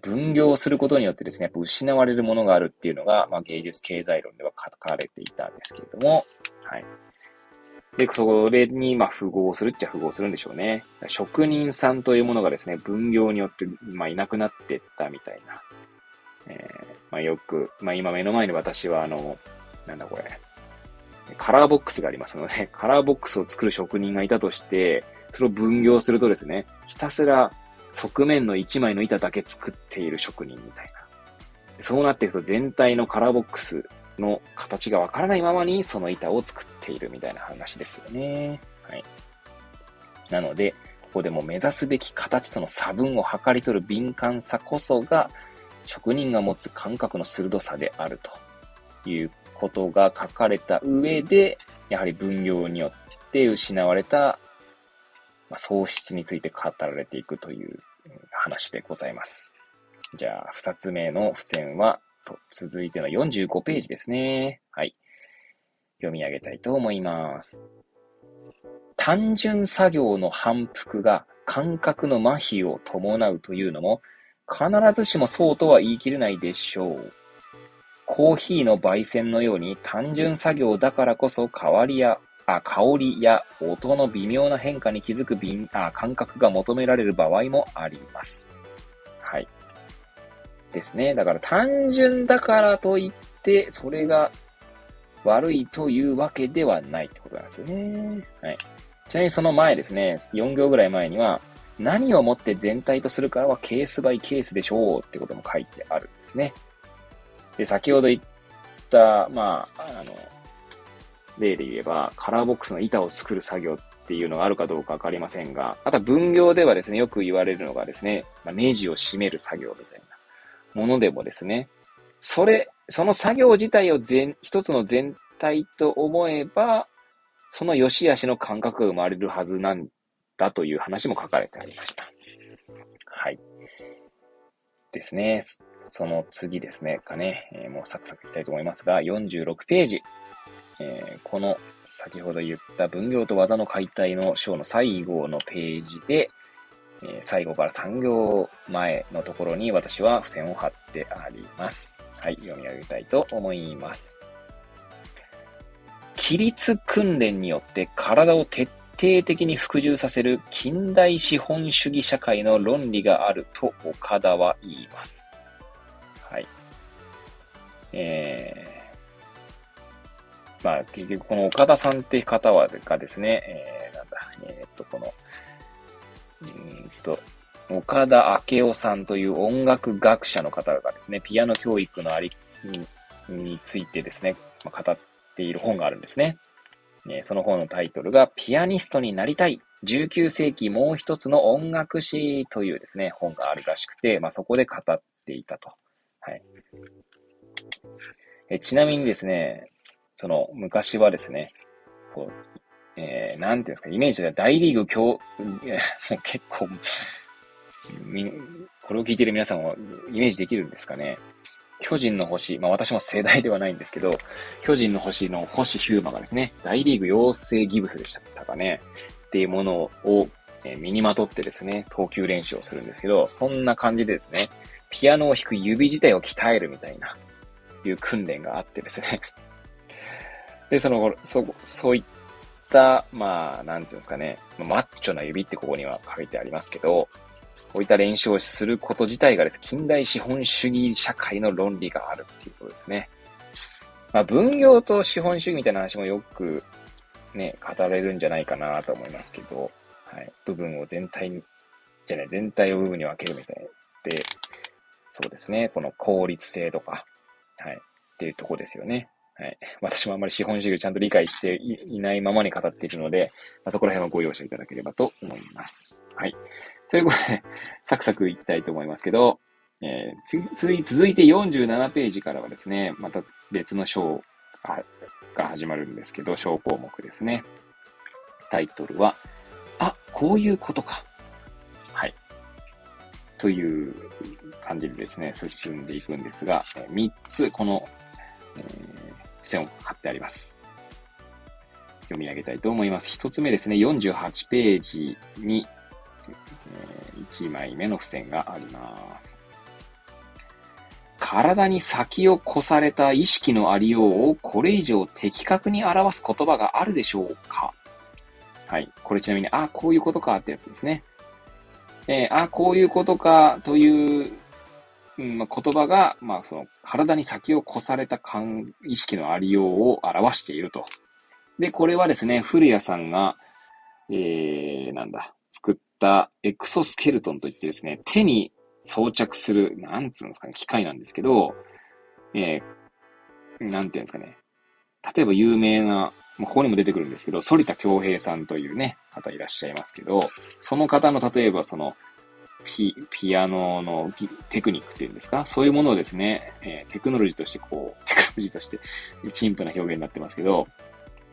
分業することによってですね、やっぱ失われるものがあるっていうのが、まあ、芸術経済論では書かれていたんですけれども、はい。で、それに、まあ、符合するっちゃ符合するんでしょうね。職人さんというものがですね、分業によって、まあ、いなくなってったみたいな。えー、まあ、よく、まあ、今目の前に私は、あの、なんだこれ、カラーボックスがありますので、カラーボックスを作る職人がいたとして、それを分業するとですね、ひたすら側面の1枚の板だけ作っている職人みたいな。そうなっていくと全体のカラーボックスの形がわからないままにその板を作っているみたいな話ですよね。はい。なので、ここでも目指すべき形との差分を測り取る敏感さこそが職人が持つ感覚の鋭さであるということが書かれた上で、やはり分業によって失われた喪失について語られていくという話でございます。じゃあ、二つ目の付箋は、と続いての45ページですね。はい。読み上げたいと思います。単純作業の反復が感覚の麻痺を伴うというのも、必ずしもそうとは言い切れないでしょう。コーヒーの焙煎のように単純作業だからこそ変わりや、あ香りや音の微妙な変化に気づく敏あ感覚が求められる場合もあります。はい。ですね。だから単純だからといって、それが悪いというわけではないってことなんですよね。はい。ちなみにその前ですね、4行ぐらい前には、何をもって全体とするかはケースバイケースでしょうってことも書いてあるんですね。で、先ほど言った、まあ、あの、例で言えば、カラーボックスの板を作る作業っていうのがあるかどうかわかりませんが、あと分業ではですね、よく言われるのがですね、まあ、ネジを締める作業みたいなものでもですね、それ、その作業自体を全、一つの全体と思えば、その良し悪しの感覚が生まれるはずなんだという話も書かれてありました。はい。ですね。その次ですね、かね、えー、もうサクサクいきたいと思いますが、46ページ。えー、この先ほど言った分業と技の解体の章の最後のページで、えー、最後から3行前のところに私は付箋を貼ってあります。はい、読み上げたいと思います。起立訓練によって体を徹定的に服従させる近代資本主義社会の論理があると岡田は言います。えー、まあ結局この岡田さんって方はがですね、えー、なんだえっ、と、この、うんと岡田明夫さんという音楽学者の方がですね、ピアノ教育のありについてですね、まあ、語っている本があるんですね。その本のタイトルが、ピアニストになりたい19世紀もう一つの音楽史というですね、本があるらしくて、まあ、そこで語っていたと。はい。えちなみにですね、その昔はですね、こう、えー、なんていうんですか、イメージでは大リーグ強、結構、これを聞いている皆さんはイメージできるんですかね。巨人の星、まあ私も世代ではないんですけど、巨人の星の星ヒューマがですね、大リーグ養成ギブスでしたかね、っていうものを、え身にまとってですね、投球練習をするんですけど、そんな感じでですね、ピアノを弾く指自体を鍛えるみたいな、いう訓練があってですね。で、その、そ、そういった、まあ、なんていうんですかね、マッチョな指ってここには書いてありますけど、こういった練習をすること自体がですね、近代資本主義社会の論理があるっていうことですね。まあ、分業と資本主義みたいな話もよくね、語れるんじゃないかなと思いますけど、はい。部分を全体に、じゃね、全体を部分に分けるみたいで、そうですね、この効率性とか、はい。っていうとこですよね。はい。私もあんまり資本主義をちゃんと理解していないままに語っているので、まあ、そこら辺はご容赦いただければと思います。はい。ということで、サクサクいきたいと思いますけど、えー、続いて47ページからはですね、また別の章が始まるんですけど、小項目ですね。タイトルは、あ、こういうことか。はい。という感じでですね、進んでいくんですが、え3つこの、えー、付箋を貼ってあります。読み上げたいと思います。1つ目ですね、48ページに、えー、1枚目の付箋があります。体に先を越された意識のありようをこれ以上的確に表す言葉があるでしょうか？はい。これちなみに、あ、こういうことかってやつですね。えー、あ、こういうことかという、うん、言葉が、まあ、その、体に先を越された感、意識のありようを表していると。で、これはですね、古谷さんが、えー、なんだ、作ったエクソスケルトンといってですね、手に装着する、なんつうんですかね、機械なんですけど、えー、なんていうんですかね。例えば有名な、ここにも出てくるんですけど、反田恭平さんというね、方いらっしゃいますけど、その方の例えばその、ピ、ピアノのテクニックっていうんですか？そういうものをですね、えー、テクノロジーとしてこう、テクノロジーとして、陳腐な表現になってますけど、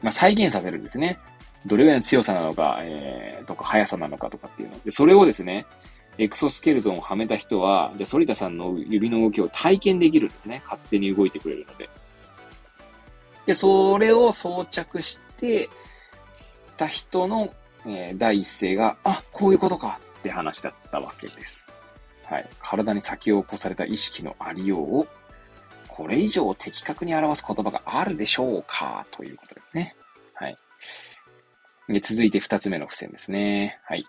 まあ、再現させるんですね。どれぐらいの強さなのか、えー、とか速さなのかとかっていうの。で、それをですね、エクソスケルトンをはめた人は、じゃあ、反田さんの指の動きを体験できるんですね。勝手に動いてくれるので。で、それを装着してた人の、えー、第一声が、あ、こういうことかって話だったわけです。はい。体に先を起こされた意識のありようを、これ以上的確に表す言葉があるでしょうかということですね。はい。で続いて二つ目の付箋ですね。はい。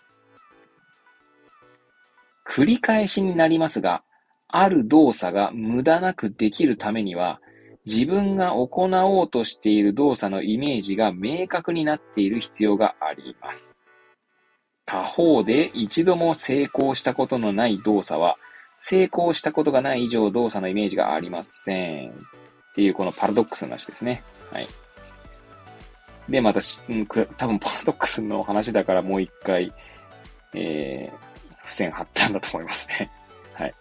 繰り返しになりますが、ある動作が無駄なくできるためには、自分が行おうとしている動作のイメージが明確になっている必要があります。他方で一度も成功したことのない動作は、成功したことがない以上動作のイメージがありません。っていうこのパラドックスの話ですね。はい。で、また、うん、多分パラドックスの話だからもう一回、えー、付箋貼ったんだと思いますね。はい。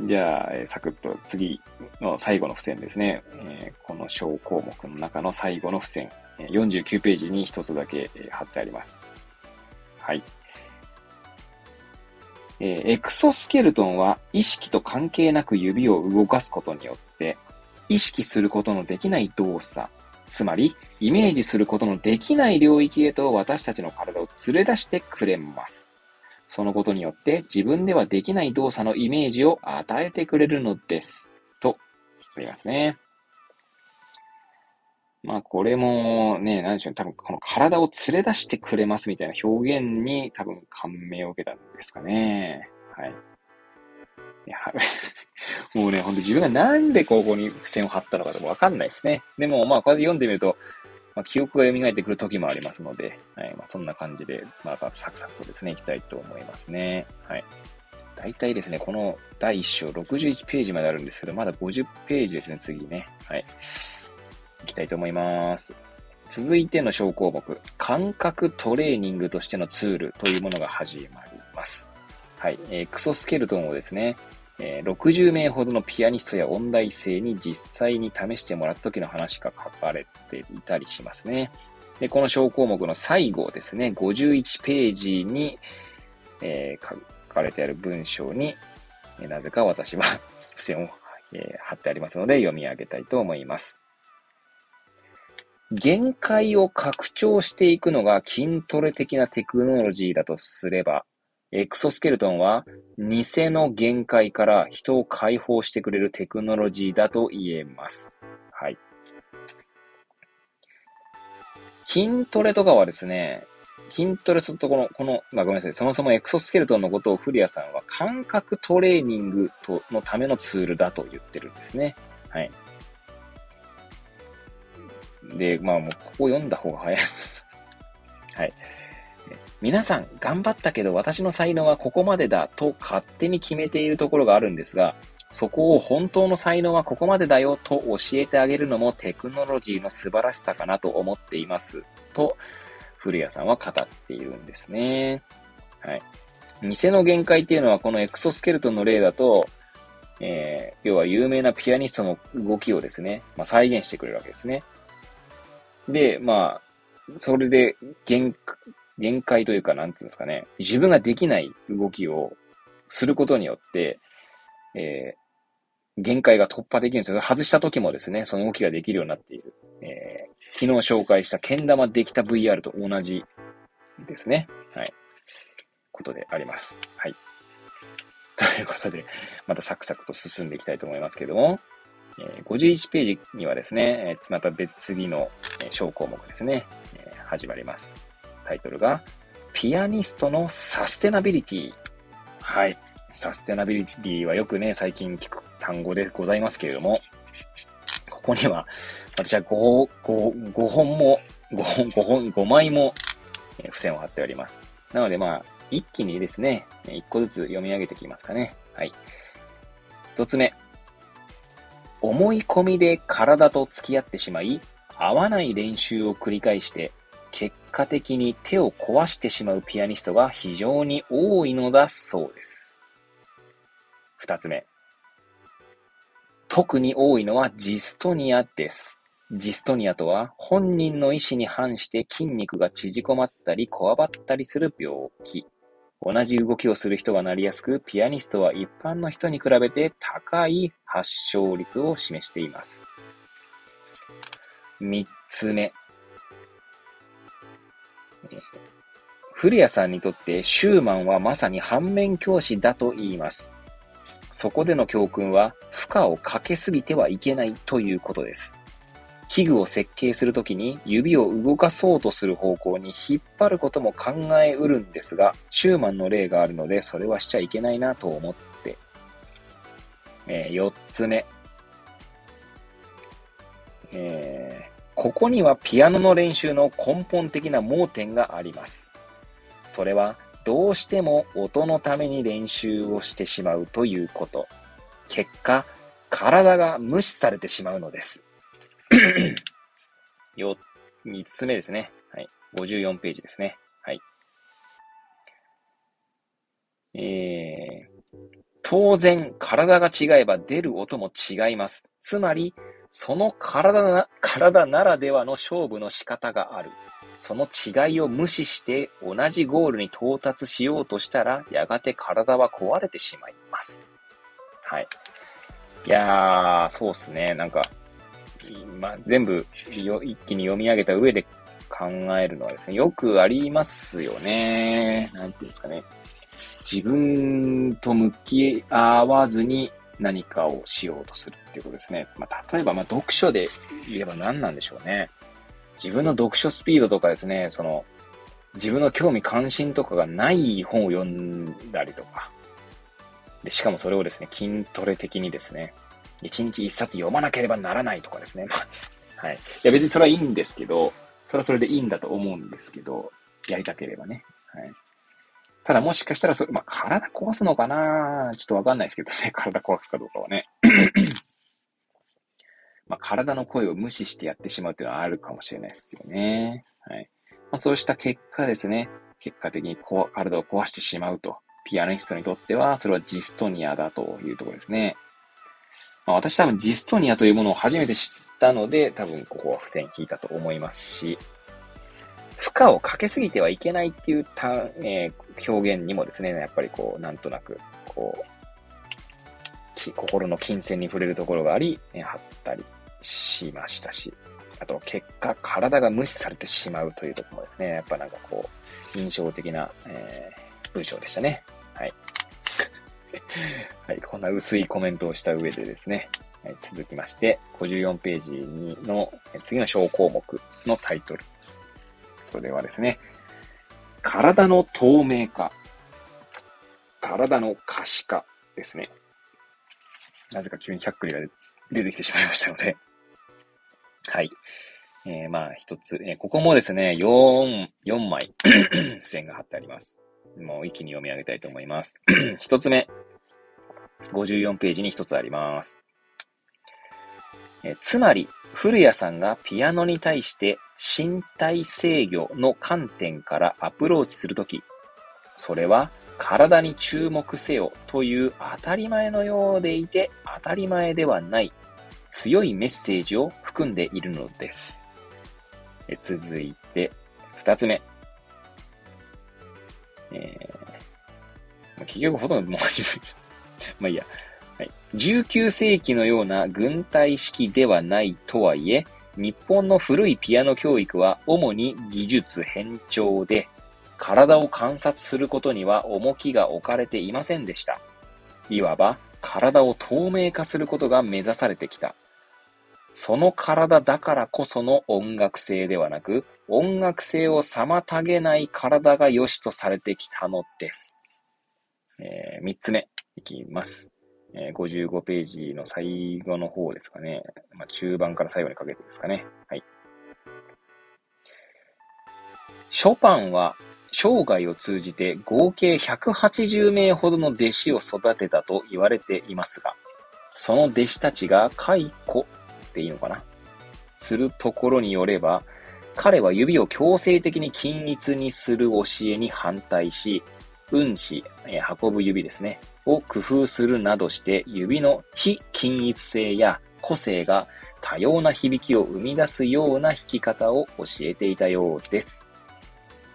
じゃあ、えー、サクッと次の最後の付箋ですね。えー、この小項目の中の最後の付箋、49ページに一つだけ、貼ってあります。はい。えー、エクソスケルトンは意識と関係なく指を動かすことによって、意識することのできない動作、つまり、イメージすることのできない領域へと私たちの体を連れ出してくれます。そのことによって自分ではできない動作のイメージを与えてくれるのです。と、言いますね。まあ、これもね、何でしょう、多分この体を連れ出してくれますみたいな表現に多分感銘を受けたんですかね。はい。いや、もうね、ほんと自分がなんでここに付箋を貼ったのかとかわかんないですね。でも、まあ、こうやって読んでみると、まあ、記憶が蘇ってくる時もありますので、はい。まあ、そんな感じで、またサクサクとですね、いきたいと思いますね。はい。大体ですね、この第1章61ページまであるんですけど、まだ50ページですね、次ね。はい。いきたいと思います。続いての小項目、感覚トレーニングとしてのツールというものが始まります。はい。えー、クソスケルトンをですね、えー、60名ほどのピアニストや音大生に実際に試してもらった時の話が書かれていたりしますね。で、この小項目の最後ですね、51ページに、えー、書かれてある文章に、えなぜか私は 付箋を、え貼ってありますので読み上げたいと思います。限界を拡張していくのが筋トレ的なテクノロジーだとすれば、エクソスケルトンは偽の限界から人を解放してくれるテクノロジーだと言えます。はい。筋トレとかはですね、筋トレするとこの、この、まあ、ごめんなさい。そもそもエクソスケルトンのことをフリアさんは感覚トレーニングとのためのツールだと言ってるんですね。はい。で、まあもうここ読んだ方が早い はい。皆さん、頑張ったけど私の才能はここまでだと勝手に決めているところがあるんですが、そこを本当の才能はここまでだよと教えてあげるのもテクノロジーの素晴らしさかなと思っています。と、古谷さんは語っているんですね。はい。偽の限界っていうのはこのエクソスケルトンの例だと、えー、要は有名なピアニストの動きをですね、まあ、再現してくれるわけですね。で、まあ、それで限、限界というか、なんつうんですかね、自分ができない動きをすることによって、えー、限界が突破できるんですよ。外した時もですね、その動きができるようになっている。えー、昨日紹介したけん玉できた VR と同じですね。はい。ことであります。はい。ということで、またサクサクと進んでいきたいと思いますけども、え51ページにはですね、また別次の小項目ですね、始まります。タイトルが、ピアニストのサステナビリティ。はい。サステナビリティはよくね、最近聞く単語でございますけれども、ここには、私は 5, 5, 5本も、5本、5本、5枚も付箋を貼っております。なのでまあ、一気にですね、1個ずつ読み上げていきますかね。はい。1つ目。思い込みで体と付き合ってしまい、合わない練習を繰り返して、結果的に手を壊してしまうピアニストが非常に多いのだそうです。二つ目。特に多いのはジストニアです。ジストニアとは本人の意思に反して筋肉が縮こまったりこわばったりする病気。同じ動きをする人がなりやすく、ピアニストは一般の人に比べて高い発症率を示しています。三つ目。古谷さんにとってシューマンはまさに反面教師だと言います。そこでの教訓は負荷をかけすぎてはいけないということです。器具を設計するときに指を動かそうとする方向に引っ張ることも考えうるんですが、シューマンの例があるので、それはしちゃいけないなと思って。えー、4つ目。えー、ここにはピアノの練習の根本的な盲点があります。それは、どうしても音のために練習をしてしまうということ。結果、体が無視されてしまうのです。よ、三つ目ですね。はい。54ページですね。はい。えー、当然、体が違えば出る音も違います。つまり、その体な、体ならではの勝負の仕方がある。その違いを無視して同じゴールに到達しようとしたら、やがて体は壊れてしまいます。はい。いやー、そうっすね。なんか、まあ、全部よ一気に読み上げた上で考えるのはですね、よくありますよね。なんていうんですかね。自分と向き合わずに何かをしようとするっていうことですね。まあ、例えば、ま読書で言えば何なんでしょうね。自分の読書スピードとかですね、その、自分の興味関心とかがない本を読んだりとか。で、しかもそれをですね、筋トレ的にですね、一日一冊読まなければならないとかですね。はい。いや別にそれはいいんですけど、それはそれでいいんだと思うんですけど、やりたければね。はい。ただもしかしたらそれ、まあ、体壊すのかな？ちょっとわかんないですけどね。体壊すかどうかはね。まあ、体の声を無視してやってしまうっていうのはあるかもしれないですよね。はい。まあ、そうした結果ですね、結果的にこ体を壊してしまうと、ピアニストにとっては、それはジストニアだというところですね。まあ、私多分ジストニアというものを初めて知ったので、多分ここは付箋引いたと思いますし、負荷をかけすぎてはいけないっていうた、えー、表現にもですね、やっぱりこう、なんとなく、こう、心の金銭に触れるところがあり、ね、貼ったりしましたし、あと、結果、体が無視されてしまうというところもですね、やっぱなんかこう、印象的な、えー、文章でしたね。はい。はい、こんな薄いコメントをした上でですね、はい、続きまして、54ページにの次の小項目のタイトル。それはですね、体の透明化、体の可視化ですね。なぜか急に100クリが出てきてしまいましたので、はい。えー、まあ、一つ、えー、ここもですね、4、4枚 付箋が貼ってあります。もう一気に読み上げたいと思います。一つ目、54ページに一つあります。え、つまり、古谷さんがピアノに対して身体制御の観点からアプローチするとき、それは体に注目せよという当たり前のようでいて当たり前ではない強いメッセージを含んでいるのです。え続いて、二つ目。えー、結局ほとんどもう まあいいや。はい。19世紀のような軍隊式ではないとはいえ、日本の古いピアノ教育は主に技術偏重で、体を観察することには重きが置かれていませんでした。いわば、体を透明化することが目指されてきた。その体だからこその音楽性ではなく、音楽性を妨げない体が良しとされてきたのです。えー、3つ目、いきます。えー、55ページの最後の方ですかね。まあ、中盤から最後にかけてですかね。はい。ショパンは生涯を通じて合計180名ほどの弟子を育てたと言われていますが、その弟子たちが解雇っていいのかな？するところによれば、彼は指を強制的に均一にする教えに反対し、運指、えー、運ぶ指ですね、を工夫するなどして指の非均一性や個性が多様な響きを生み出すような弾き方を教えていたようです。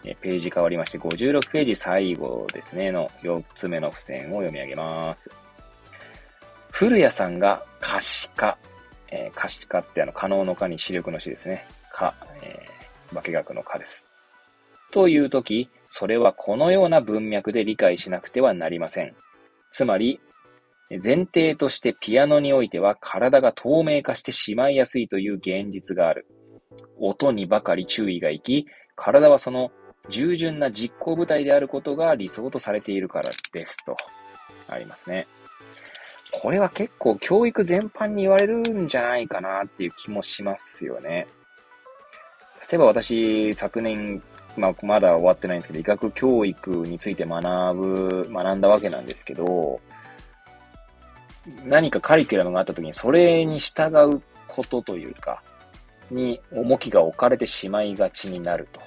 えページ変わりまして56ページ最後ですね、の4つ目の付箋を読み上げます。古谷さんが可視化、えー、可視化ってあの、可能の可に視力の視ですね。か、えー、化学の可です。というとき、それはこのような文脈で理解しなくてはなりません。つまり、前提としてピアノにおいては体が透明化してしまいやすいという現実がある。音にばかり注意がいき、体はその従順な実行部隊であることが理想とされているからですと、ありますね。これは結構教育全般に言われるんじゃないかなっていう気もしますよね。例えば私、昨年、まあ、まだ終わってないんですけど、医学教育について学ぶ、学んだわけなんですけど、何かカリキュラムがあった時にそれに従うことというか、に重きが置かれてしまいがちになると。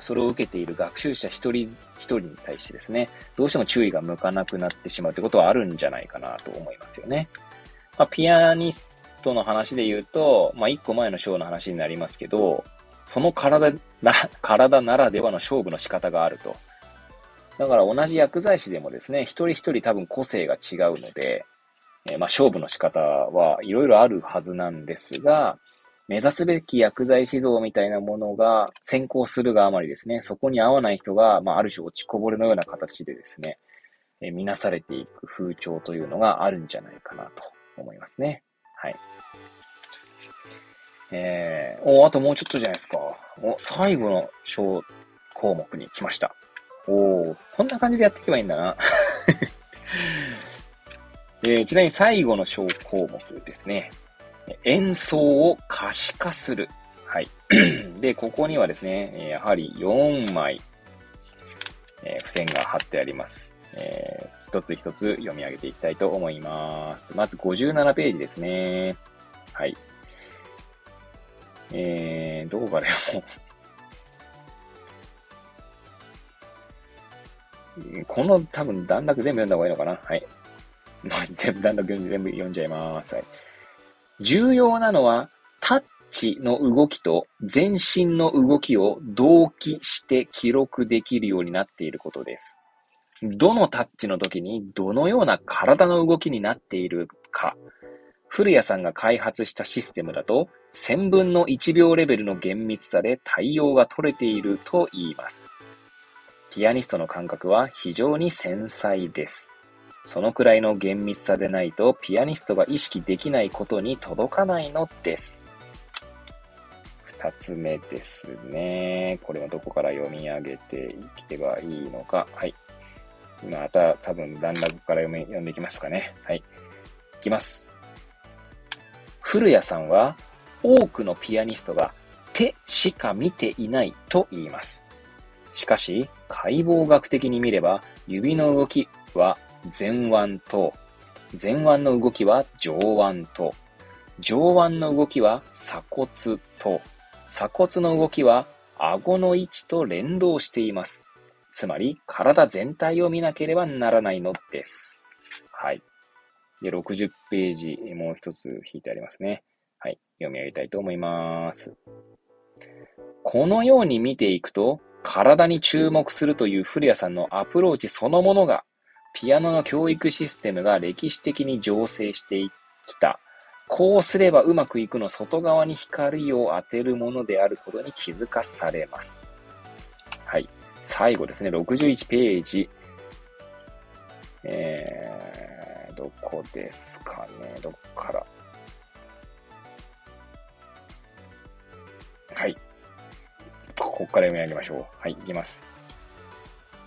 それを受けている学習者一人一人に対してですね、どうしても注意が向かなくなってしまうってことはあるんじゃないかなと思いますよね。まあ、ピアニストの話で言うと、まあ、一個前のショーの話になりますけど、その体な、体ならではの勝負の仕方があると。だから同じ薬剤師でもですね、一人一人多分個性が違うので、えー、まあ勝負の仕方はいろいろあるはずなんですが、目指すべき薬剤師像みたいなものが先行するがあまりですね、そこに合わない人が、まあ、ある種落ちこぼれのような形でですね、え見なされていく風潮というのがあるんじゃないかなと思いますね。はい。えー、お、あともうちょっとじゃないですか。お、最後の小項目に来ました。おこんな感じでやっていけばいいんだな。えー、ちなみに最後の小項目ですね。演奏を可視化する。はい。で、ここにはですね、やはり4枚、えー、付箋が貼ってあります。えー、一つ一つ読み上げていきたいと思います。まず57ページですね。はい。えー、どこから読もう。この多分段落全部読んだ方がいいのかなはい。まあ、全部段落全部読んじゃいます。はい。重要なのは、タッチの動きと全身の動きを同期して記録できるようになっていることです。どのタッチの時にどのような体の動きになっているか。古谷さんが開発したシステムだと、1000分の1秒レベルの厳密さで対応が取れていると言います。ピアニストの感覚は非常に繊細です。そのくらいの厳密さでないと、ピアニストが意識できないことに届かないのです。二つ目ですね。これはどこから読み上げていけばいいのか。はい。また多分段落から読み読んでいきますかね。はい。いきます。古谷さんは多くのピアニストが手しか見ていないと言います。しかし、解剖学的に見れば、指の動きは前腕と、前腕の動きは上腕と、上腕の動きは鎖骨と、鎖骨の動きは顎の位置と連動しています。つまり、体全体を見なければならないのです。はい。で、60ページ、もう一つ引いてありますね。はい。読み上げたいと思います。このように見ていくと、体に注目するという古谷さんのアプローチそのものが、ピアノの教育システムが歴史的に醸成してきた。こうすればうまくいくの外側に光を当てるものであることに気づかされます。はい。最後ですね、61ページ。えー、どこですかね、どっから。はい。ここから読み上げましょう。はい、いきます。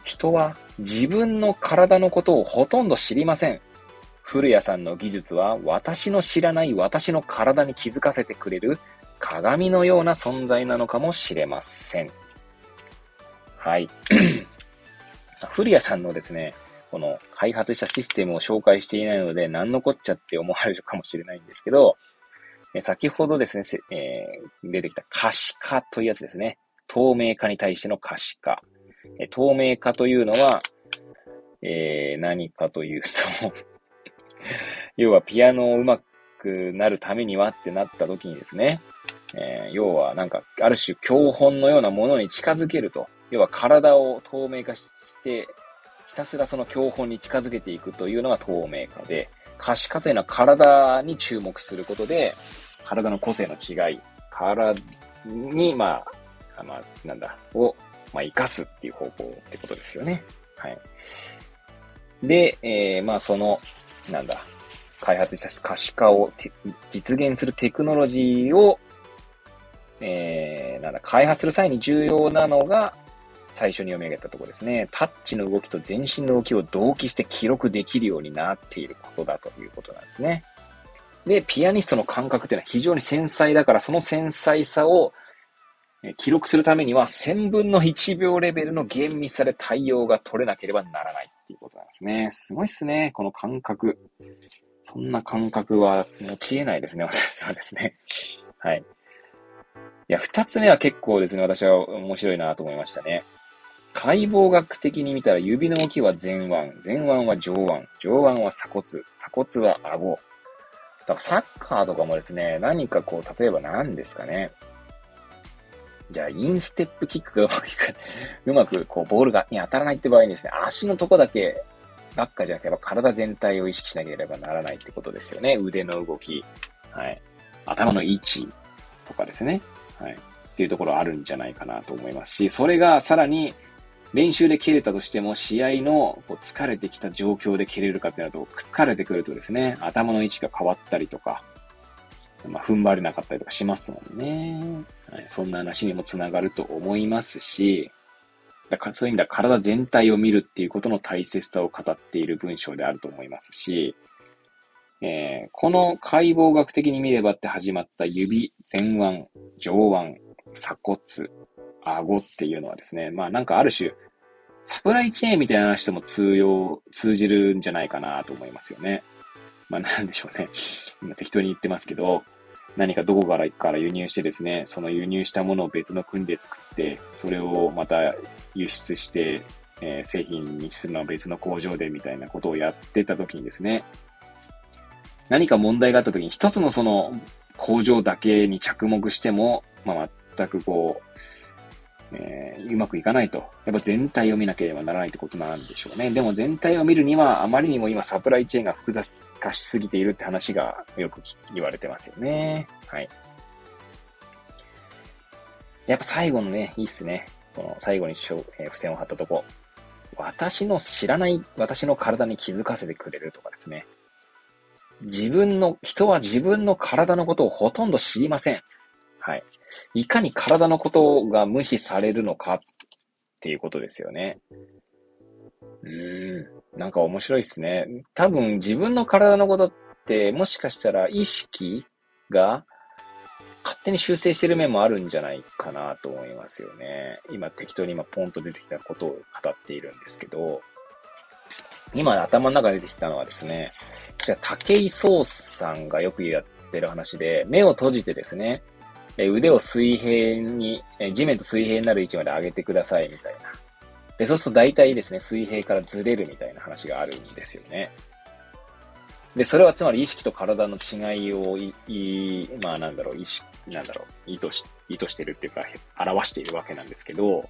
人は自分の体のことをほとんど知りません。古谷さんの技術は私の知らない私の体に気づかせてくれる鏡のような存在なのかもしれません。はい。古谷さんのですね、この開発したシステムを紹介していないので、何のこっちゃって思われるかもしれないんですけど、先ほどですね、えー、出てきた可視化というやつですね。透明化に対しての可視化。透明化というのは、えー、何かというと 要はピアノを上手くなるためにはってなった時にですね、えー、要はなんか、ある種教本のようなものに近づけると。要は体を透明化して、ひたすらその教本に近づけていくというのが透明化で、可視化というのは体に注目することで、体の個性の違い、体に、まあ、まあ、なんだ、を、まあ、活かすっていう方向ってことですよね。はい。で、えー、まあ、その、なんだ、開発した可視化を実現するテクノロジーを、えー、なんだ、開発する際に重要なのが、最初に読み上げたところですね。タッチの動きと全身の動きを同期して記録できるようになっていることだということなんですね。で、ピアニストの感覚っていうのは非常に繊細だから、その繊細さを記録するためには1000分の1秒レベルの厳密さで対応が取れなければならないっていうことなんですね。すごいっすね、この感覚。そんな感覚は持ち得ないですね、私はですね。はい。いや、二つ目は結構ですね、私は面白いなと思いましたね。解剖学的に見たら指の動きは前腕、前腕は上腕、上腕は鎖骨、鎖骨は顎。だからサッカーとかもですね、何かこう、例えば何ですかね。じゃあ、インステップキックがうまくいく、うまくこう、ボールがに当たらないって場合にですね、足のとこだけばっかじゃなければ体全体を意識しなければならないってことですよね。腕の動き。はい。頭の位置とかですね。はい。っていうところあるんじゃないかなと思いますし、それがさらに練習で蹴れたとしても、試合のこう疲れてきた状況で蹴れるかってなると、疲れてくるとですね、頭の位置が変わったりとか、まあ、踏ん張れなかったりとかしますもんね。はい、そんな話にもつながると思いますし、だからそういう意味では体全体を見るっていうことの大切さを語っている文章であると思いますし、えー、この解剖学的に見ればって始まった指、前腕、上腕、鎖骨、顎っていうのはですね、まあなんかある種、サプライチェーンみたいな話とも通用、通じるんじゃないかなと思いますよね。まあなんでしょうね。今適当に言ってますけど、何かどこからから輸入してですね、その輸入したものを別の国で作って、それをまた輸出して、えー、製品にするのは別の工場でみたいなことをやってた時にですね、何か問題があった時に一つのその工場だけに着目しても、まあ、全くこう、えー、うまくいかないと。やっぱ全体を見なければならないってことなんでしょうね。でも全体を見るには、あまりにも今サプライチェーンが複雑化しすぎているって話がよく言われてますよね。はい。やっぱ最後のね、いいっすね。この最後にしょ、えー、付箋を貼ったとこ。私の知らない私の体に気づかせてくれるとかですね。自分の、人は自分の体のことをほとんど知りません。はい。いかに体のことが無視されるのかっていうことですよね。うーん。なんか面白いっすね。多分自分の体のことってもしかしたら意識が勝手に修正してる面もあるんじゃないかなと思いますよね。今適当に今ポンと出てきたことを語っているんですけど、今頭の中出てきたのはですね、じゃあ武井壮さんがよくやってる話で、目を閉じてですね、腕を水平に、地面と水平になる位置まで上げてくださいみたいな。で、そうすると大体ですね、水平からずれるみたいな話があるんですよね。で、それはつまり意識と体の違いをい、いまあなんだろう、意識、なんだろう、意図し、意図してるっていうか、表しているわけなんですけど、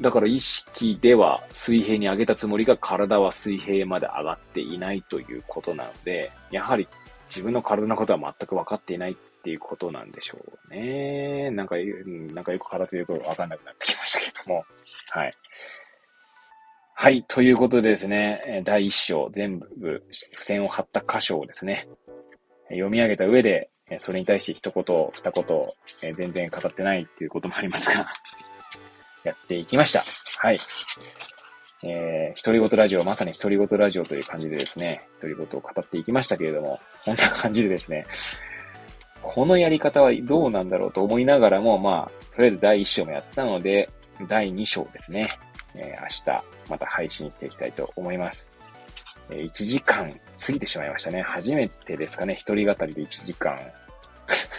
だから意識では水平に上げたつもりが体は水平まで上がっていないということなので、やはり自分の体のことは全く分かっていないっていうことなんでしょうね。なんか、なんかよく体でよく分かんなくなってきましたけども。はい。はい。ということでですね、第一章全部付箋を貼った箇所をですね、読み上げた上で、それに対して一言、二言、全然語ってないっていうこともありますが やっていきました。はい。えー、独り言ラジオ、まさに独り言ラジオという感じでですね、独り言を語っていきましたけれども、こんな感じでですね、このやり方はどうなんだろうと思いながらも、まあ、とりあえず第1章もやったので、第2章ですね、えー、明日また配信していきたいと思います。えー、1時間過ぎてしまいましたね。初めてですかね、一人語りで1時間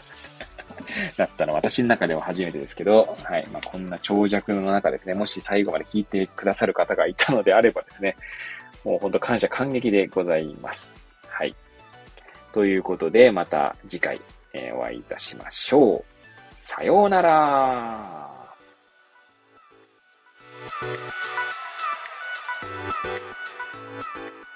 だったのは私の中では初めてですけど、はい。まあ、こんな長尺の中ですね、もし最後まで聞いてくださる方がいたのであればですね、もうほんと感謝感激でございます。はい。ということで、また次回、え、お会いいたしましょう。さようなら。Thank you.